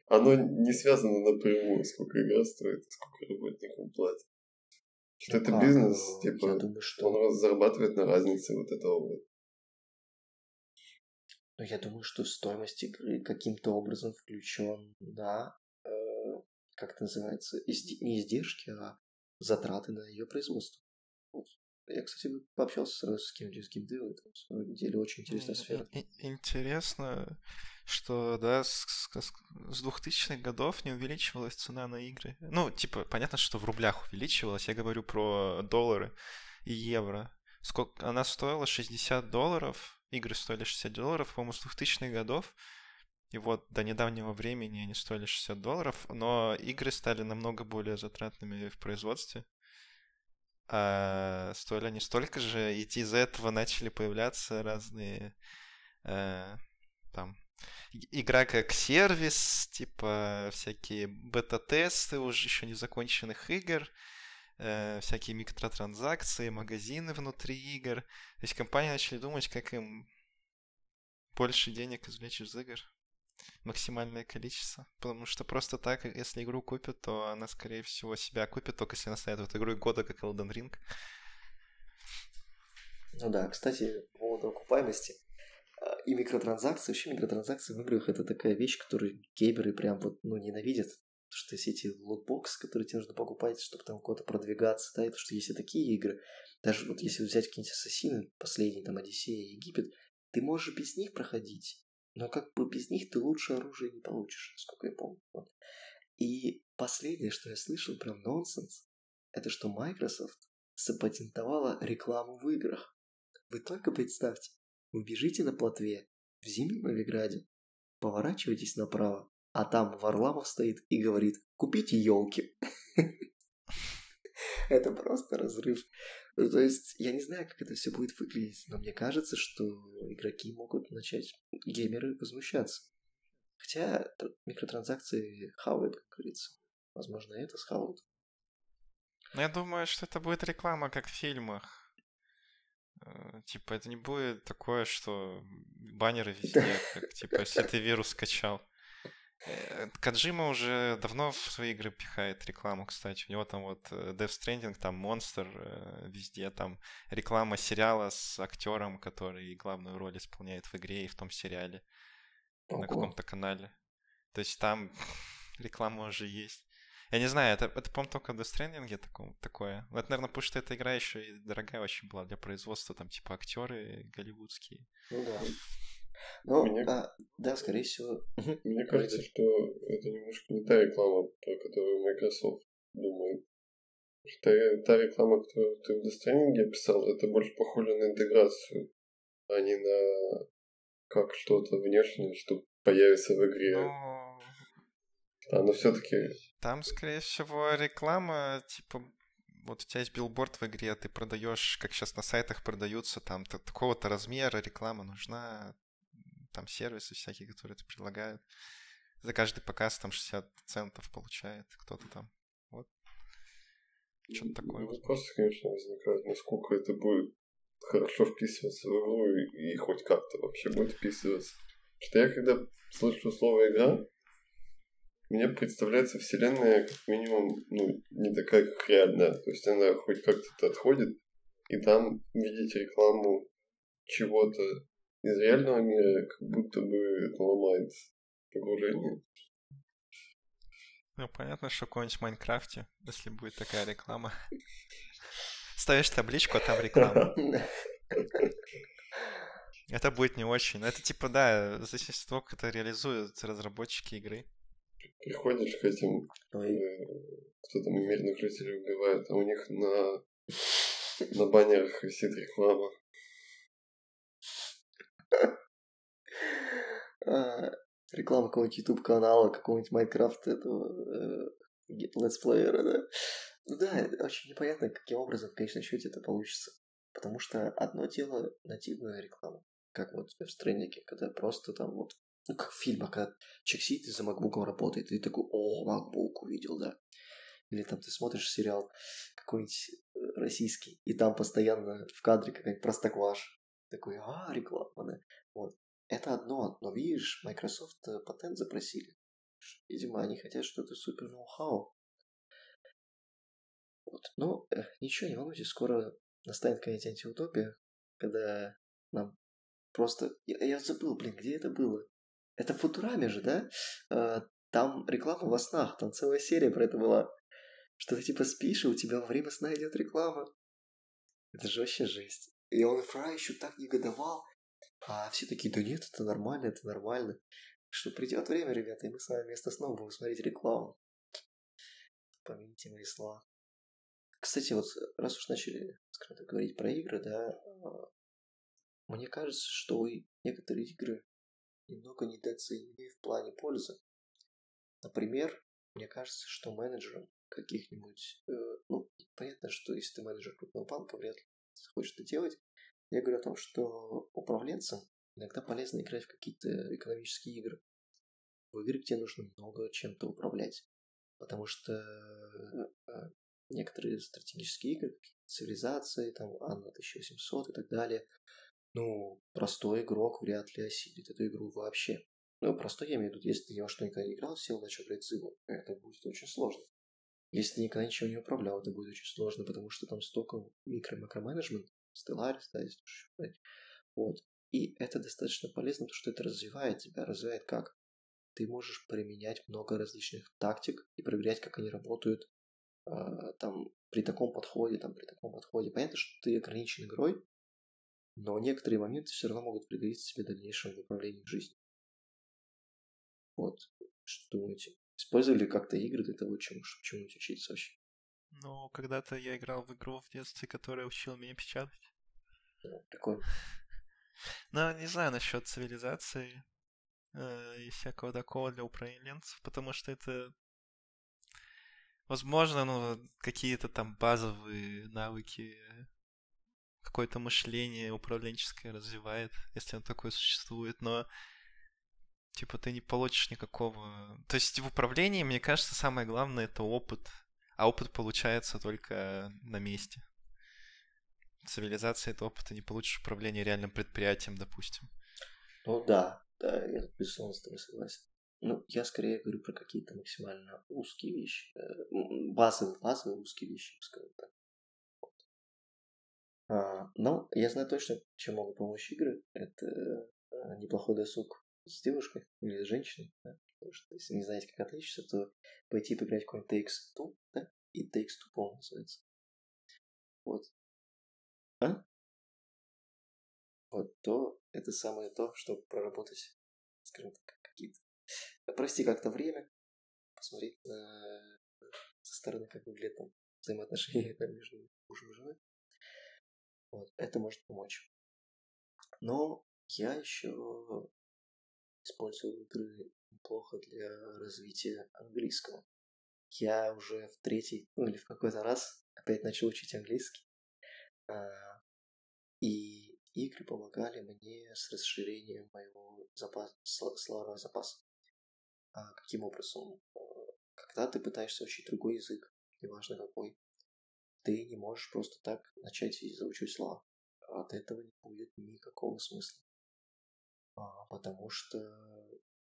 оно не связано напрямую, сколько игра стоит, сколько работникам платят. Что это а, бизнес, ну, типа, думаю, что... он зарабатывает на разнице вот этого вот. Ну, я думаю, что стоимость игры каким-то образом включен, да, э, как это называется, изд... не издержки, а затраты на ее производство. Я, кстати, пообщался с кем-нибудь из геймдева, это на самом деле очень интересная сфера. Интересно, что, да, с, с, с 2000-х годов не увеличивалась цена на игры. Ну, типа, понятно, что в рублях увеличивалась, я говорю про доллары и евро. Сколько она стоила 60 долларов, игры стоили 60 долларов, по-моему, с 2000-х годов. И вот до недавнего времени они стоили 60 долларов, но игры стали намного более затратными в производстве. А стоили они столько же, и из-за этого начали появляться разные э, там игра как сервис, типа всякие бета-тесты уже еще не законченных игр, э, всякие микротранзакции, магазины внутри игр. То есть компании начали думать, как им больше денег извлечь из игр. Максимальное количество. Потому что просто так, если игру купят, то она, скорее всего, себя купит, только если она станет в эту игру года, как Elden Ring. Ну да, кстати, по поводу окупаемости а, и микротранзакции, вообще микротранзакции в играх это такая вещь, которую геймеры прям вот, ну, ненавидят. Потому что есть эти лотбоксы, которые тебе нужно покупать, чтобы там куда-то продвигаться, да, и потому что есть и такие игры, даже вот если взять какие-нибудь ассасины, последний там Одиссея, Египет, ты можешь без них проходить, но как бы без них ты лучше оружие не получишь, насколько я помню. Вот. И последнее, что я слышал, прям нонсенс, это что Microsoft запатентовала рекламу в играх. Вы только представьте, вы бежите на плотве в зимнем Новиграде, поворачивайтесь направо, а там Варламов стоит и говорит «Купите елки». Это просто разрыв. Ну, то есть, я не знаю, как это все будет выглядеть, но мне кажется, что игроки могут начать, геймеры, возмущаться. Хотя микротранзакции хавают, как говорится. Возможно, это схавают. Ну, я думаю, что это будет реклама, как в фильмах. Э, типа, это не будет такое, что баннеры везде, как, типа, если ты вирус скачал. Э, Каджима уже давно в свои игры пихает рекламу, кстати. У него там вот э, Death Stranding, там Монстр везде, там реклама сериала с актером, который главную роль исполняет в игре и в том сериале Ого. на каком-то канале. То есть там реклама уже есть. Я не знаю, это, это по-моему, только в Death Stranding таком, такое. Ну, это, наверное, потому что эта игра еще и дорогая очень была для производства, там, типа, актеры голливудские. Ну да. Ну, Мне... а, да, скорее всего. Мне кажется, что это немножко не та реклама, про которую Microsoft думает. Что та реклама, которую ты в Stranding описал, это больше похоже на интеграцию, а не на как что-то внешнее, что появится в игре. Но... Да, но все-таки там, скорее всего, реклама, типа, вот у тебя есть билборд в игре, ты продаешь, как сейчас на сайтах продаются, там такого-то размера реклама нужна, там сервисы всякие, которые это предлагают. За каждый показ там 60 центов получает кто-то там. Вот. Что-то такое. Вопросы, конечно, возникают, насколько это будет хорошо вписываться в игру и, и хоть как-то вообще будет вписываться. Что я когда слышу слово игра, мне представляется вселенная как минимум ну, не такая, как реальная. То есть она хоть как-то отходит, и там видеть рекламу чего-то из реального мира, как будто бы это ломает погружение. Ну, понятно, что какой-нибудь в Майнкрафте, если будет такая реклама. Ставишь табличку, а там реклама. Это будет не очень. Но это типа, да, зависит от того, как это реализуют разработчики игры приходишь к этим, Ой. э, кто там мирных жителей убивает, а у них на, на баннерах висит реклама. А, реклама какого-нибудь YouTube канала, какого-нибудь Майнкрафт этого э, летсплеера, да? Ну да, очень непонятно, каким образом в конечном счете это получится. Потому что одно дело нативная реклама, как вот в страннике, когда просто там вот ну, как в фильмах, когда человек сидит и за макбуком работает, и ты такой, о, макбук увидел, да. Или там ты смотришь сериал какой-нибудь э, российский, и там постоянно в кадре какая-нибудь простокваш. Такой, а, реклама, да. Вот. Это одно, но видишь, Microsoft э, патент запросили. Видимо, они хотят что-то супер ноу-хау. Вот. Э, ничего, не волнуйтесь, скоро настанет какая-нибудь антиутопия, когда нам просто... Я, я забыл, блин, где это было? Это в Футураме же, да? А, там реклама во снах, там целая серия про это была. Что ты типа спишь, и у тебя во время сна идет реклама. Это же вообще жесть. И он Фрай еще так негодовал. А все такие, да нет, это нормально, это нормально. Что придет время, ребята, и мы с вами вместо снова будем смотреть рекламу. Помяните мои слова. Кстати, вот раз уж начали, скажем говорить про игры, да, а, мне кажется, что некоторые игры немного недооценены в плане пользы. Например, мне кажется, что менеджерам каких-нибудь, э, ну, понятно, что если ты менеджер крупного банка, вряд ли хочешь это делать. Я говорю о том, что управленцам иногда полезно играть в какие-то экономические игры. В игры, где нужно много чем-то управлять. Потому что э, некоторые стратегические игры, цивилизации, там, Анна 1800 и так далее, ну, простой игрок вряд ли осилит эту игру вообще. Ну, простой я имею в виду, если ты во что никогда не играл, сел начал играть Циву, это будет очень сложно. Если никогда ничего не управлял, это будет очень сложно, потому что там столько микро-макроменеджмент, Stellaris, да, если брать. Вот. И это достаточно полезно, потому что это развивает тебя. Развивает как? Ты можешь применять много различных тактик и проверять, как они работают э, там при таком подходе, там при таком подходе. Понятно, что ты ограничен игрой, но некоторые моменты все равно могут пригодиться тебе в дальнейшем в управлении жизнью. Вот, что думаете? Использовали как-то игры для того, чему, чему-нибудь учиться вообще? Ну, когда-то я играл в игру в детстве, которая учила меня печатать. Прикольно. Ну, не знаю насчет цивилизации э, и всякого такого для управленцев, потому что это, возможно, ну, какие-то там базовые навыки, какое-то мышление управленческое развивает, если оно такое существует, но типа ты не получишь никакого... То есть в управлении, мне кажется, самое главное это опыт, а опыт получается только на месте. Цивилизация это опыт, ты не получишь управление реальным предприятием, допустим. Ну да, да, я безусловно с тобой согласен. Ну, я скорее говорю про какие-то максимально узкие вещи. Э, базовые, базовые узкие вещи, скажем так. А, но я знаю точно, чем могут помочь игры. Это э, неплохой досуг с девушкой или с женщиной. Да? Потому что если не знаете, как отличиться, то пойти поиграть в какой-нибудь Takes Two, да? И Takes Two, по называется. Вот. А? Вот то, это самое то, чтобы проработать, скажем так, какие-то... Провести как-то время, посмотреть на... со стороны, как выглядят там взаимоотношения да, между мужем и женой. Вот, это может помочь. Но я еще использую игры плохо для развития английского. Я уже в третий, ну или в какой-то раз опять начал учить английский. А, и игры помогали мне с расширением моего запаса, словарного запаса. А каким образом? А, когда ты пытаешься учить другой язык, неважно какой, ты не можешь просто так начать и заучить слова. От этого не будет никакого смысла. А, потому что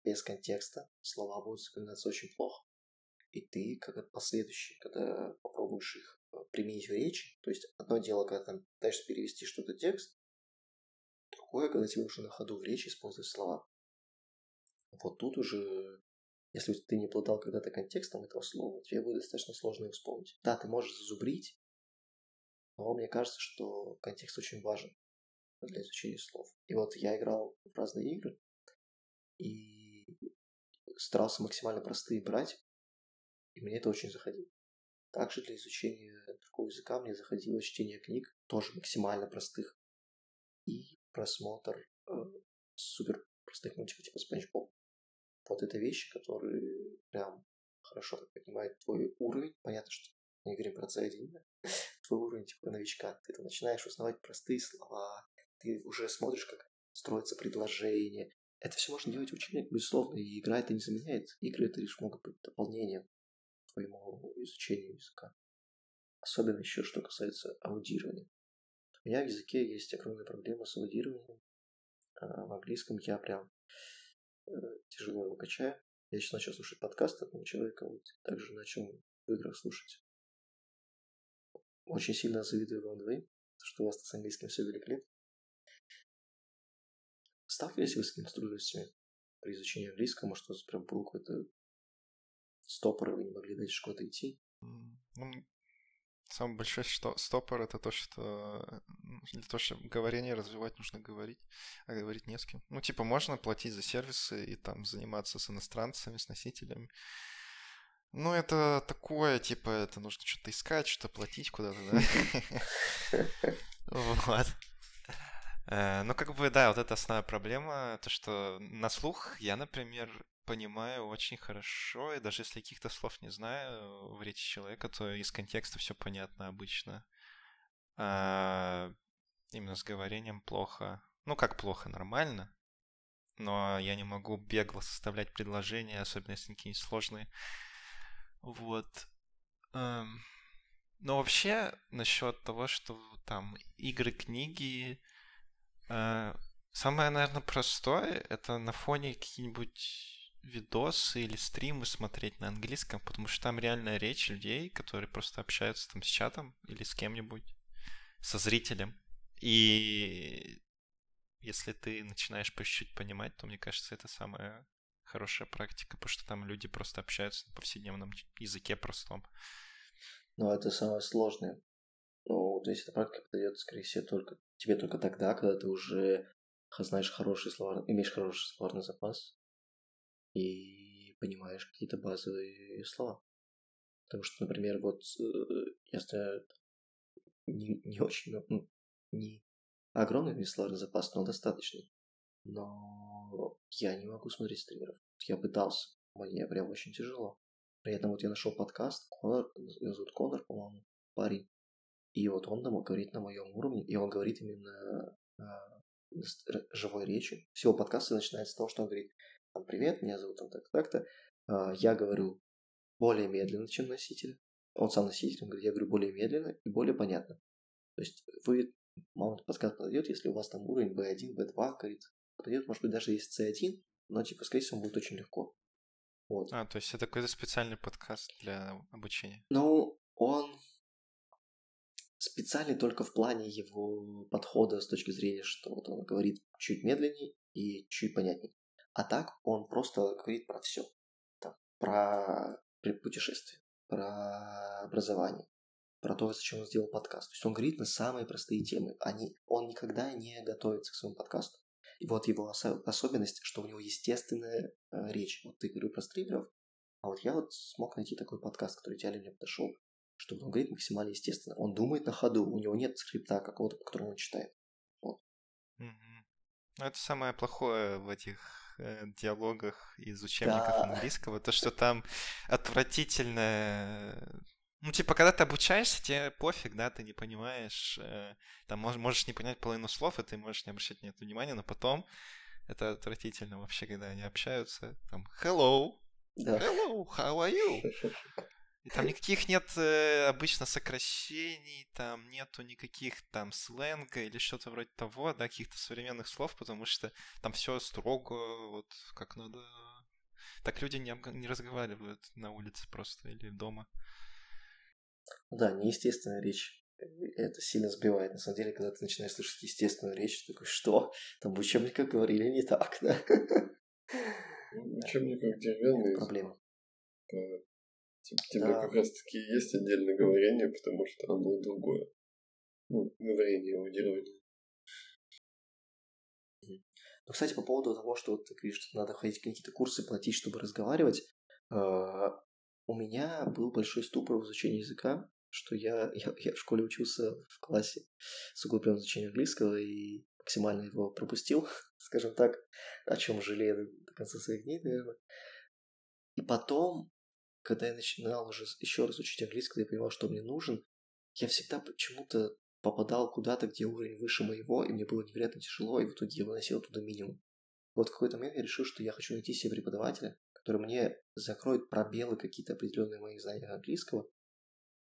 без контекста слова будут запоминаться очень плохо. И ты, как последующий, когда попробуешь их применить в речи. То есть одно дело, когда там пытаешься перевести что-то текст, другое, когда тебе уже на ходу в речи использовать слова. Вот тут уже, если ты не обладал когда-то контекстом этого слова, тебе будет достаточно сложно его вспомнить. Да, ты можешь зазубрить, но мне кажется, что контекст очень важен для изучения слов. И вот я играл в разные игры и старался максимально простые брать, и мне это очень заходило. Также для изучения другого языка мне заходило чтение книг, тоже максимально простых, и просмотр э, супер простых мультиков типа Спанч Боб. Вот это вещи, которые прям хорошо поднимают твой уровень. Понятно, что мы говорим про C1, да? твой уровень типа новичка. Ты начинаешь узнавать простые слова, ты уже смотришь, как строится предложение. Это все можно делать в учебнике, безусловно, и игра это не заменяет. Игры это лишь могут быть дополнением твоему изучению языка. Особенно еще, что касается аудирования. У меня в языке есть огромная проблема с аудированием. А в английском я прям э, тяжело его качаю. Я сейчас начал слушать подкаст одного человека, вот также начал в играх слушать. Очень сильно завидую вам двоим, что у вас с английским все великолепно. Сталкивались вы с какими-то трудностями при изучении английского? Может, у вас прям был какой-то стопор, и вы не могли дальше куда-то идти? Ну, самый большой что, стопор это то, что для того, чтобы говорение развивать, нужно говорить, а говорить не с кем. Ну, типа, можно платить за сервисы и там заниматься с иностранцами, с носителями. Ну, это такое, типа, это нужно что-то искать, что-то платить куда-то, да? Вот. Э, ну, как бы, да, вот это основная проблема, то, что на слух я, например, понимаю очень хорошо, и даже если каких-то слов не знаю в речи человека, то из контекста все понятно обычно. А именно с говорением плохо. Ну, как плохо, нормально. Но я не могу бегло составлять предложения, особенно если какие-нибудь сложные. Вот. Эм, но вообще, насчет того, что там игры, книги, самое, наверное, простое — это на фоне какие-нибудь видосы или стримы смотреть на английском, потому что там реальная речь людей, которые просто общаются там с чатом или с кем-нибудь, со зрителем. И если ты начинаешь по чуть-чуть понимать, то мне кажется, это самая хорошая практика, потому что там люди просто общаются на повседневном языке простом. Ну, это самое сложное. Ну, то есть эта практика подойдет, скорее всего, только тебе только тогда, когда ты уже знаешь хороший словарный, имеешь хороший словарный запас и понимаешь какие-то базовые слова. Потому что, например, вот э, я знаю не, не очень, ну, не огромный словарный запас, но достаточный. Но я не могу смотреть стримеров. Я пытался, мне прям очень тяжело. При этом вот я нашел подкаст, Конор, его зовут Конор, по-моему, парень. И вот он там говорит на моем уровне, и он говорит именно а, живой речи. Всего подкаста начинается с того, что он говорит, там, привет, меня зовут там так-то, так-то. А, я говорю более медленно, чем носитель. Он сам носитель, он говорит, я говорю более медленно и более понятно. То есть вы, мало подкаст подойдет, если у вас там уровень B1, B2, говорит, подойдет, может быть, даже есть C1, но, типа, скорее всего, будет очень легко. Вот. А, то есть это какой-то специальный подкаст для обучения? Ну, он специальный только в плане его подхода с точки зрения, что вот он говорит чуть медленнее и чуть понятнее. А так он просто говорит про все. Там, про путешествие, про образование, про то, зачем он сделал подкаст. То есть он говорит на самые простые темы. Они, он никогда не готовится к своему подкасту. И вот его особенность, что у него естественная э, речь. Вот ты говорил про стримеров, а вот я вот смог найти такой подкаст, который идеально мне подошел, чтобы он говорит максимально естественно. Он думает на ходу, у него нет скрипта какого-то, по которому он читает. Вот. Mm-hmm. Это самое плохое в этих э, диалогах из учебников да. английского, то, что там отвратительное ну, типа, когда ты обучаешься, тебе пофиг, да, ты не понимаешь, э, там можешь, можешь не понять половину слов, и ты можешь не обращать на это внимания, но потом это отвратительно вообще, когда они общаются, там, hello, да. hello, how are you? И там никаких нет э, обычно сокращений, там нету никаких там сленга или что-то вроде того, да, каких-то современных слов, потому что там все строго, вот как надо. Так люди не, не разговаривают на улице просто или дома. Да, неестественная речь. Это сильно сбивает. На самом деле, когда ты начинаешь слышать естественную речь, ты такой, что? Там в учебниках говорили не так, да? В учебниках деревянные. Проблема. Тебе да. как раз таки есть отдельное говорение, потому что оно другое. Ну, говорение, аудирование. Ну, кстати, по поводу того, что вот ты говоришь, что надо ходить какие-то курсы, платить, чтобы разговаривать, а, у меня был большой ступор в изучении языка, что я, я, я в школе учился в классе с углубленным изучением английского и максимально его пропустил, скажем так, о чем жалею до конца своих дней, наверное. И потом, когда я начинал уже еще раз учить английский, когда я понимал, что мне нужен, я всегда почему-то попадал куда-то, где уровень выше моего, и мне было невероятно тяжело, и в итоге я выносил туда минимум. Вот в какой-то момент я решил, что я хочу найти себе преподавателя, который мне закроет пробелы какие-то определенные моих знания английского,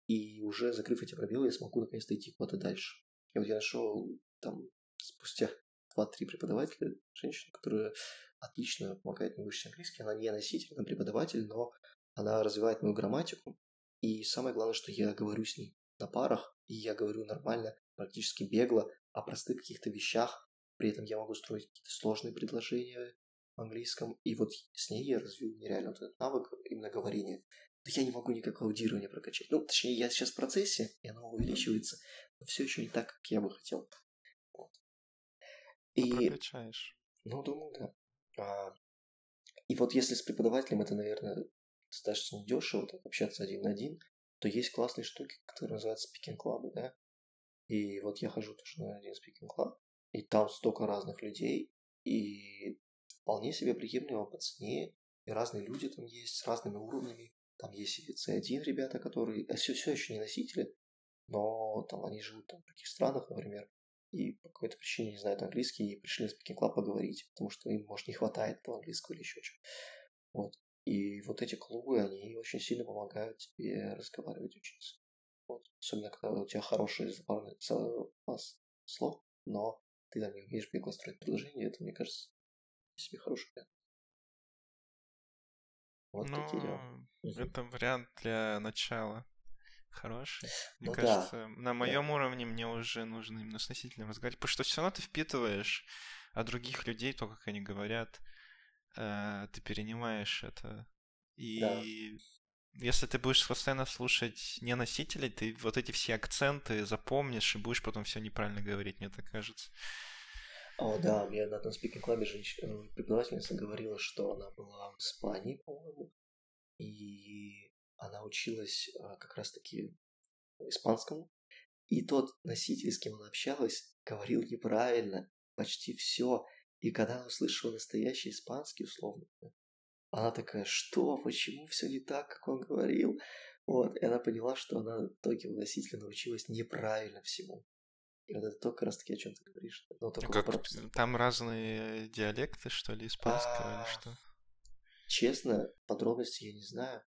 и уже закрыв эти пробелы, я смогу наконец-то идти куда-то дальше. И вот я нашел там спустя 2-3 преподавателя, женщина, которая отлично помогает мне выучить английский. Она не носитель, она преподаватель, но она развивает мою грамматику. И самое главное, что я говорю с ней на парах, и я говорю нормально, практически бегло о простых каких-то вещах. При этом я могу строить какие-то сложные предложения, английском, и вот с ней я развил нереально вот этот навык именно говорения. Но я не могу никак аудирование прокачать. Ну, точнее, я сейчас в процессе, и оно увеличивается, но все еще не так, как я бы хотел. Вот. И... Прокачаешь. Ну, думаю, да. А... И вот если с преподавателем это, наверное, достаточно дешево, так общаться один на один, то есть классные штуки, которые называются club, да? И вот я хожу тоже на один club, и там столько разных людей, и вполне себе приемлемо по цене, и разные люди там есть с разными уровнями. Там есть и C1 ребята, которые все, все еще не носители, но там они живут там, в таких странах, например, и по какой-то причине не знают английский и пришли в Speaking Club поговорить, потому что им, может, не хватает этого английского или еще чего. Вот. И вот эти клубы, они очень сильно помогают тебе разговаривать, учиться. Вот. Особенно, когда у тебя хороший запас слов, но ты там не умеешь бегло строить предложение, это, мне кажется, себе хороший вариант. Вот ну, такие дела. Это вариант для начала хороший. Мне ну, кажется, да. на моем да. уровне мне уже нужно именно с носителем разговаривать, потому что все равно ты впитываешь от других людей то, как они говорят, ты перенимаешь это. И да. если ты будешь постоянно слушать не носителей, ты вот эти все акценты запомнишь и будешь потом все неправильно говорить, мне так кажется. О, да, мне на одном спикинг-клабе женщина, э, преподавательница говорила, что она была в Испании, по-моему, и она училась а, как раз-таки испанскому, и тот носитель, с кем она общалась, говорил неправильно почти все. И когда она услышала настоящий испанский, условно, она такая, что, почему все не так, как он говорил? Вот, и она поняла, что она у носителя научилась неправильно всему. И вот это только раз таки о чем ты говоришь. Но только как, там разные диалекты, что ли, испанского а... или что? Честно, подробности я не знаю.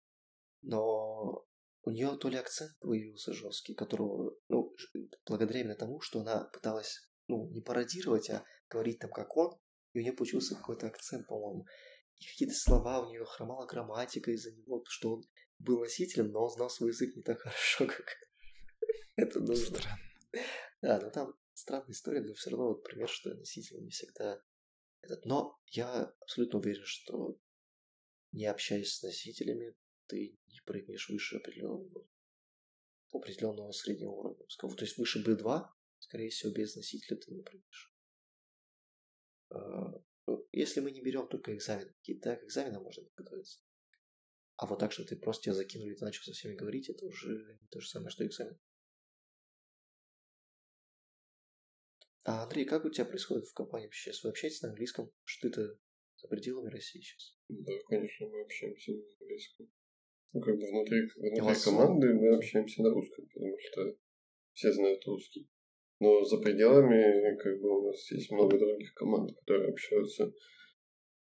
Но у нее то ли акцент появился жесткий, которого, ну, благодаря именно тому, что она пыталась, ну, не пародировать, а говорить там как он, и у нее получился какой-то акцент, по-моему. И какие-то слова у нее хромала грамматика из-за него, что он был носителем, но он знал свой язык не так хорошо, как это нужно. Странно. Да, но там странная история, но все равно вот пример, что носитель не всегда этот. Но я абсолютно уверен, что не общаясь с носителями, ты не прыгнешь выше определенного, определенного среднего уровня. То есть выше B2, скорее всего, без носителя ты не прыгнешь. Ну, если мы не берем только экзамен, какие-то к экзаменам можно подготовиться. А вот так, что ты просто тебя закинули и ты начал со всеми говорить, это уже не то же самое, что экзамен. А, Андрей, как у тебя происходит в компании вообще сейчас? Вы общаетесь на английском? Что это за пределами России сейчас? Да, конечно, мы общаемся на английском. Ну, как бы внутри, внутри команды мы общаемся на русском, потому что все знают русский. Но за пределами, как бы, у нас есть много других команд, которые общаются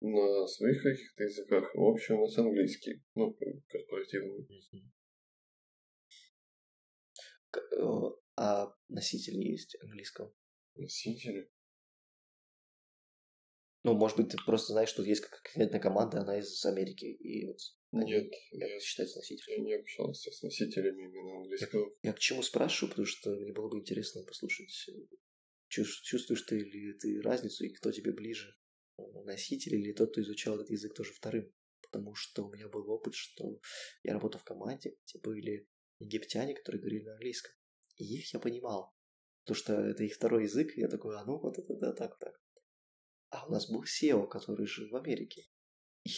на своих каких-то языках, в общем, у нас английский, ну, корпоративный. Э, а носители есть английского? Носители? Ну, может быть, ты просто знаешь, что есть какая-то команда, она из Америки, и вот нет, я считается носителем. Я не общался с носителями именно английского. Я, я к чему спрашиваю, потому что мне было бы интересно послушать, э, чувствуешь ты ли ты разницу, и кто тебе ближе, э, носитель или тот, кто изучал этот язык тоже вторым. Потому что у меня был опыт, что я работал в команде, где были египтяне, которые говорили на английском. И их я понимал. То, что это их второй язык, я такой, а ну вот это да, так, так. А у нас был SEO, который жил в Америке.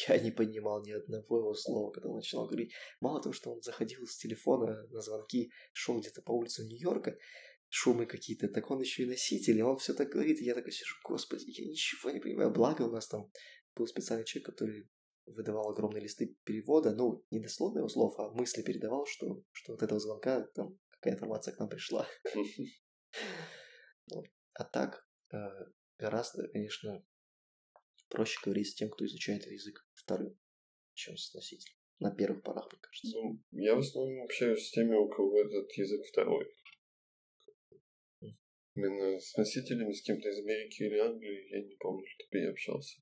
Я не понимал ни одного его слова, когда он начинал говорить. Мало того, что он заходил с телефона на звонки, шел где-то по улице Нью-Йорка, шумы какие-то, так он еще и носитель, и он все так говорит, и я такой сижу, господи, я ничего не понимаю. Благо у нас там был специальный человек, который выдавал огромные листы перевода, ну, не дословно его слов, а мысли передавал, что, что от этого звонка там какая информация к нам пришла. А так, э, гораздо, конечно, проще говорить с тем, кто изучает язык вторым, чем с носителем. На первых порах, мне кажется. Ну, я в основном общаюсь с теми, у кого этот язык второй. Именно с носителями, с кем-то из Америки или Англии, я не помню, чтобы я общался.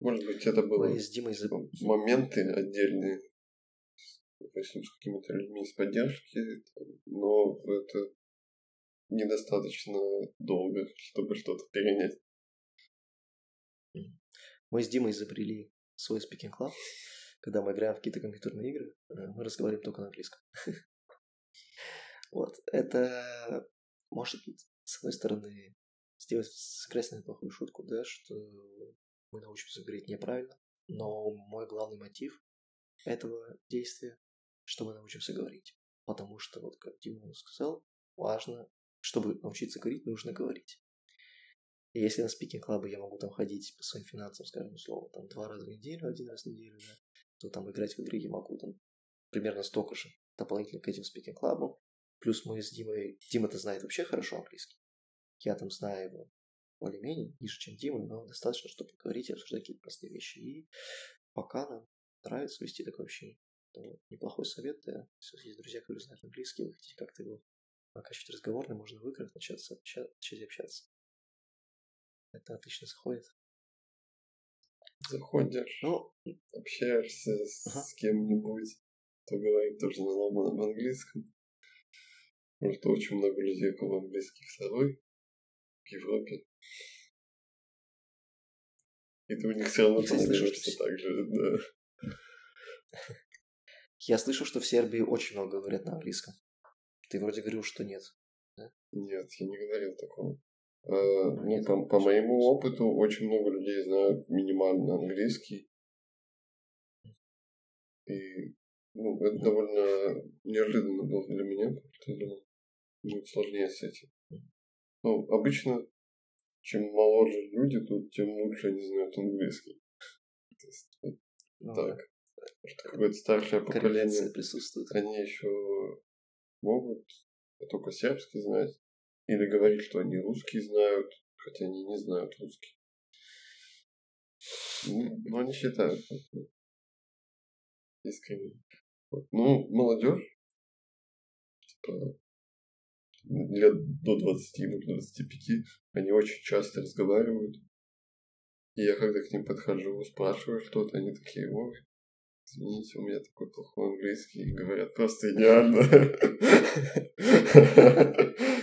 Может быть, это было с Димой за... моменты отдельные, допустим, с какими-то людьми из поддержки, но это недостаточно долго, чтобы что-то перенять. Мы с Димой изобрели свой speaking club. Когда мы играем в какие-то компьютерные игры, э, мы разговариваем только на английском. Вот. Это может, с одной стороны, сделать, сыграть на неплохую шутку, да, что мы научимся говорить неправильно, но мой главный мотив этого действия, что мы научимся говорить. Потому что, вот как Дима сказал, важно, чтобы научиться говорить, нужно говорить. Если на спикинг клабы я могу там ходить по своим финансам, скажем, условно, там два раза в неделю, один раз в неделю, да, то там играть в игры я могу там примерно столько же дополнительно к этим спикинг клабам. Плюс мы с Димой... Дима-то знает вообще хорошо английский. Я там знаю его более-менее, ниже, чем Дима, но достаточно, чтобы говорить и обсуждать какие-то простые вещи. И пока нам нравится вести такое общение, то неплохой совет, да, если есть друзья, которые знают английский, вы хотите как-то его пока чуть разговорный, можно в играх начаться, начать общаться. Это отлично заходит. Заходишь, ну, общаешься с, ага. с кем-нибудь, кто говорит тоже на ломаном английском. Может, очень много людей, у кого английский второй в Европе. И ты у них все равно становишься так же, да. Я слышал, что в Сербии очень много говорят на английском. Ты вроде говорил, что нет. Да? Нет, я не говорил такого. Нет, по, по моему опыту, очень много людей знают минимально английский. И ну, это довольно неожиданно было для меня, потому что я думал, будет сложнее с этим. Ну, обычно, чем моложе люди тут, тем лучше они знают английский. Есть, ну, так. Что какое-то старшее поколение присутствует. Они еще могут только сербский знать. Или говорить, что они русский знают, хотя они не знают русский. Ну, но они считают искренне. Ну, молодежь, типа, лет до 20, может, 25, они очень часто разговаривают. И я когда к ним подхожу, спрашиваю что-то, они такие, ой, извините, у меня такой плохой английский, и говорят просто идеально.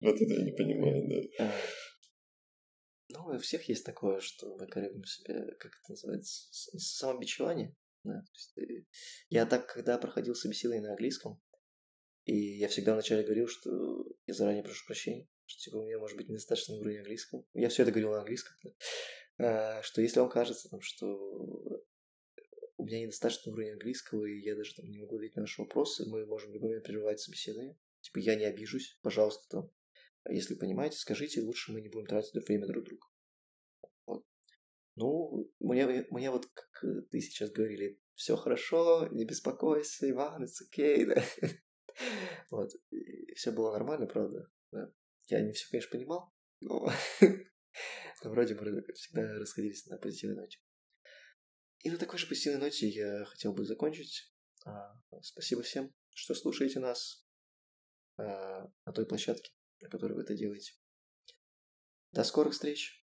Вот это я не понимаю, да. Ну, у всех есть такое, что мы говорим себе, как это называется, самобичевание. Да? Я так, когда проходил собеседование на английском, и я всегда вначале говорил, что я заранее прошу прощения, что типа у меня может быть недостаточный уровень английского. Я все это говорил на английском. Да? А, что если вам кажется, там, что у меня недостаточный уровень английского, и я даже там не могу ответить на ваши вопросы, мы можем в любой момент прерывать собеседование. Типа, я не обижусь, пожалуйста, там. Если понимаете, скажите, лучше мы не будем тратить время друг друга. Вот. Ну, мне, мне вот, как ты сейчас говорили, все хорошо, не беспокойся, Иван, it's okay, да. Вот. Все было нормально, правда. Да. Я не все, конечно, понимал, но вроде бы всегда расходились на позитивной ноте. И на такой же позитивной ноте я хотел бы закончить. А, спасибо всем, что слушаете нас а, на той площадке, на которой вы это делаете. До скорых встреч!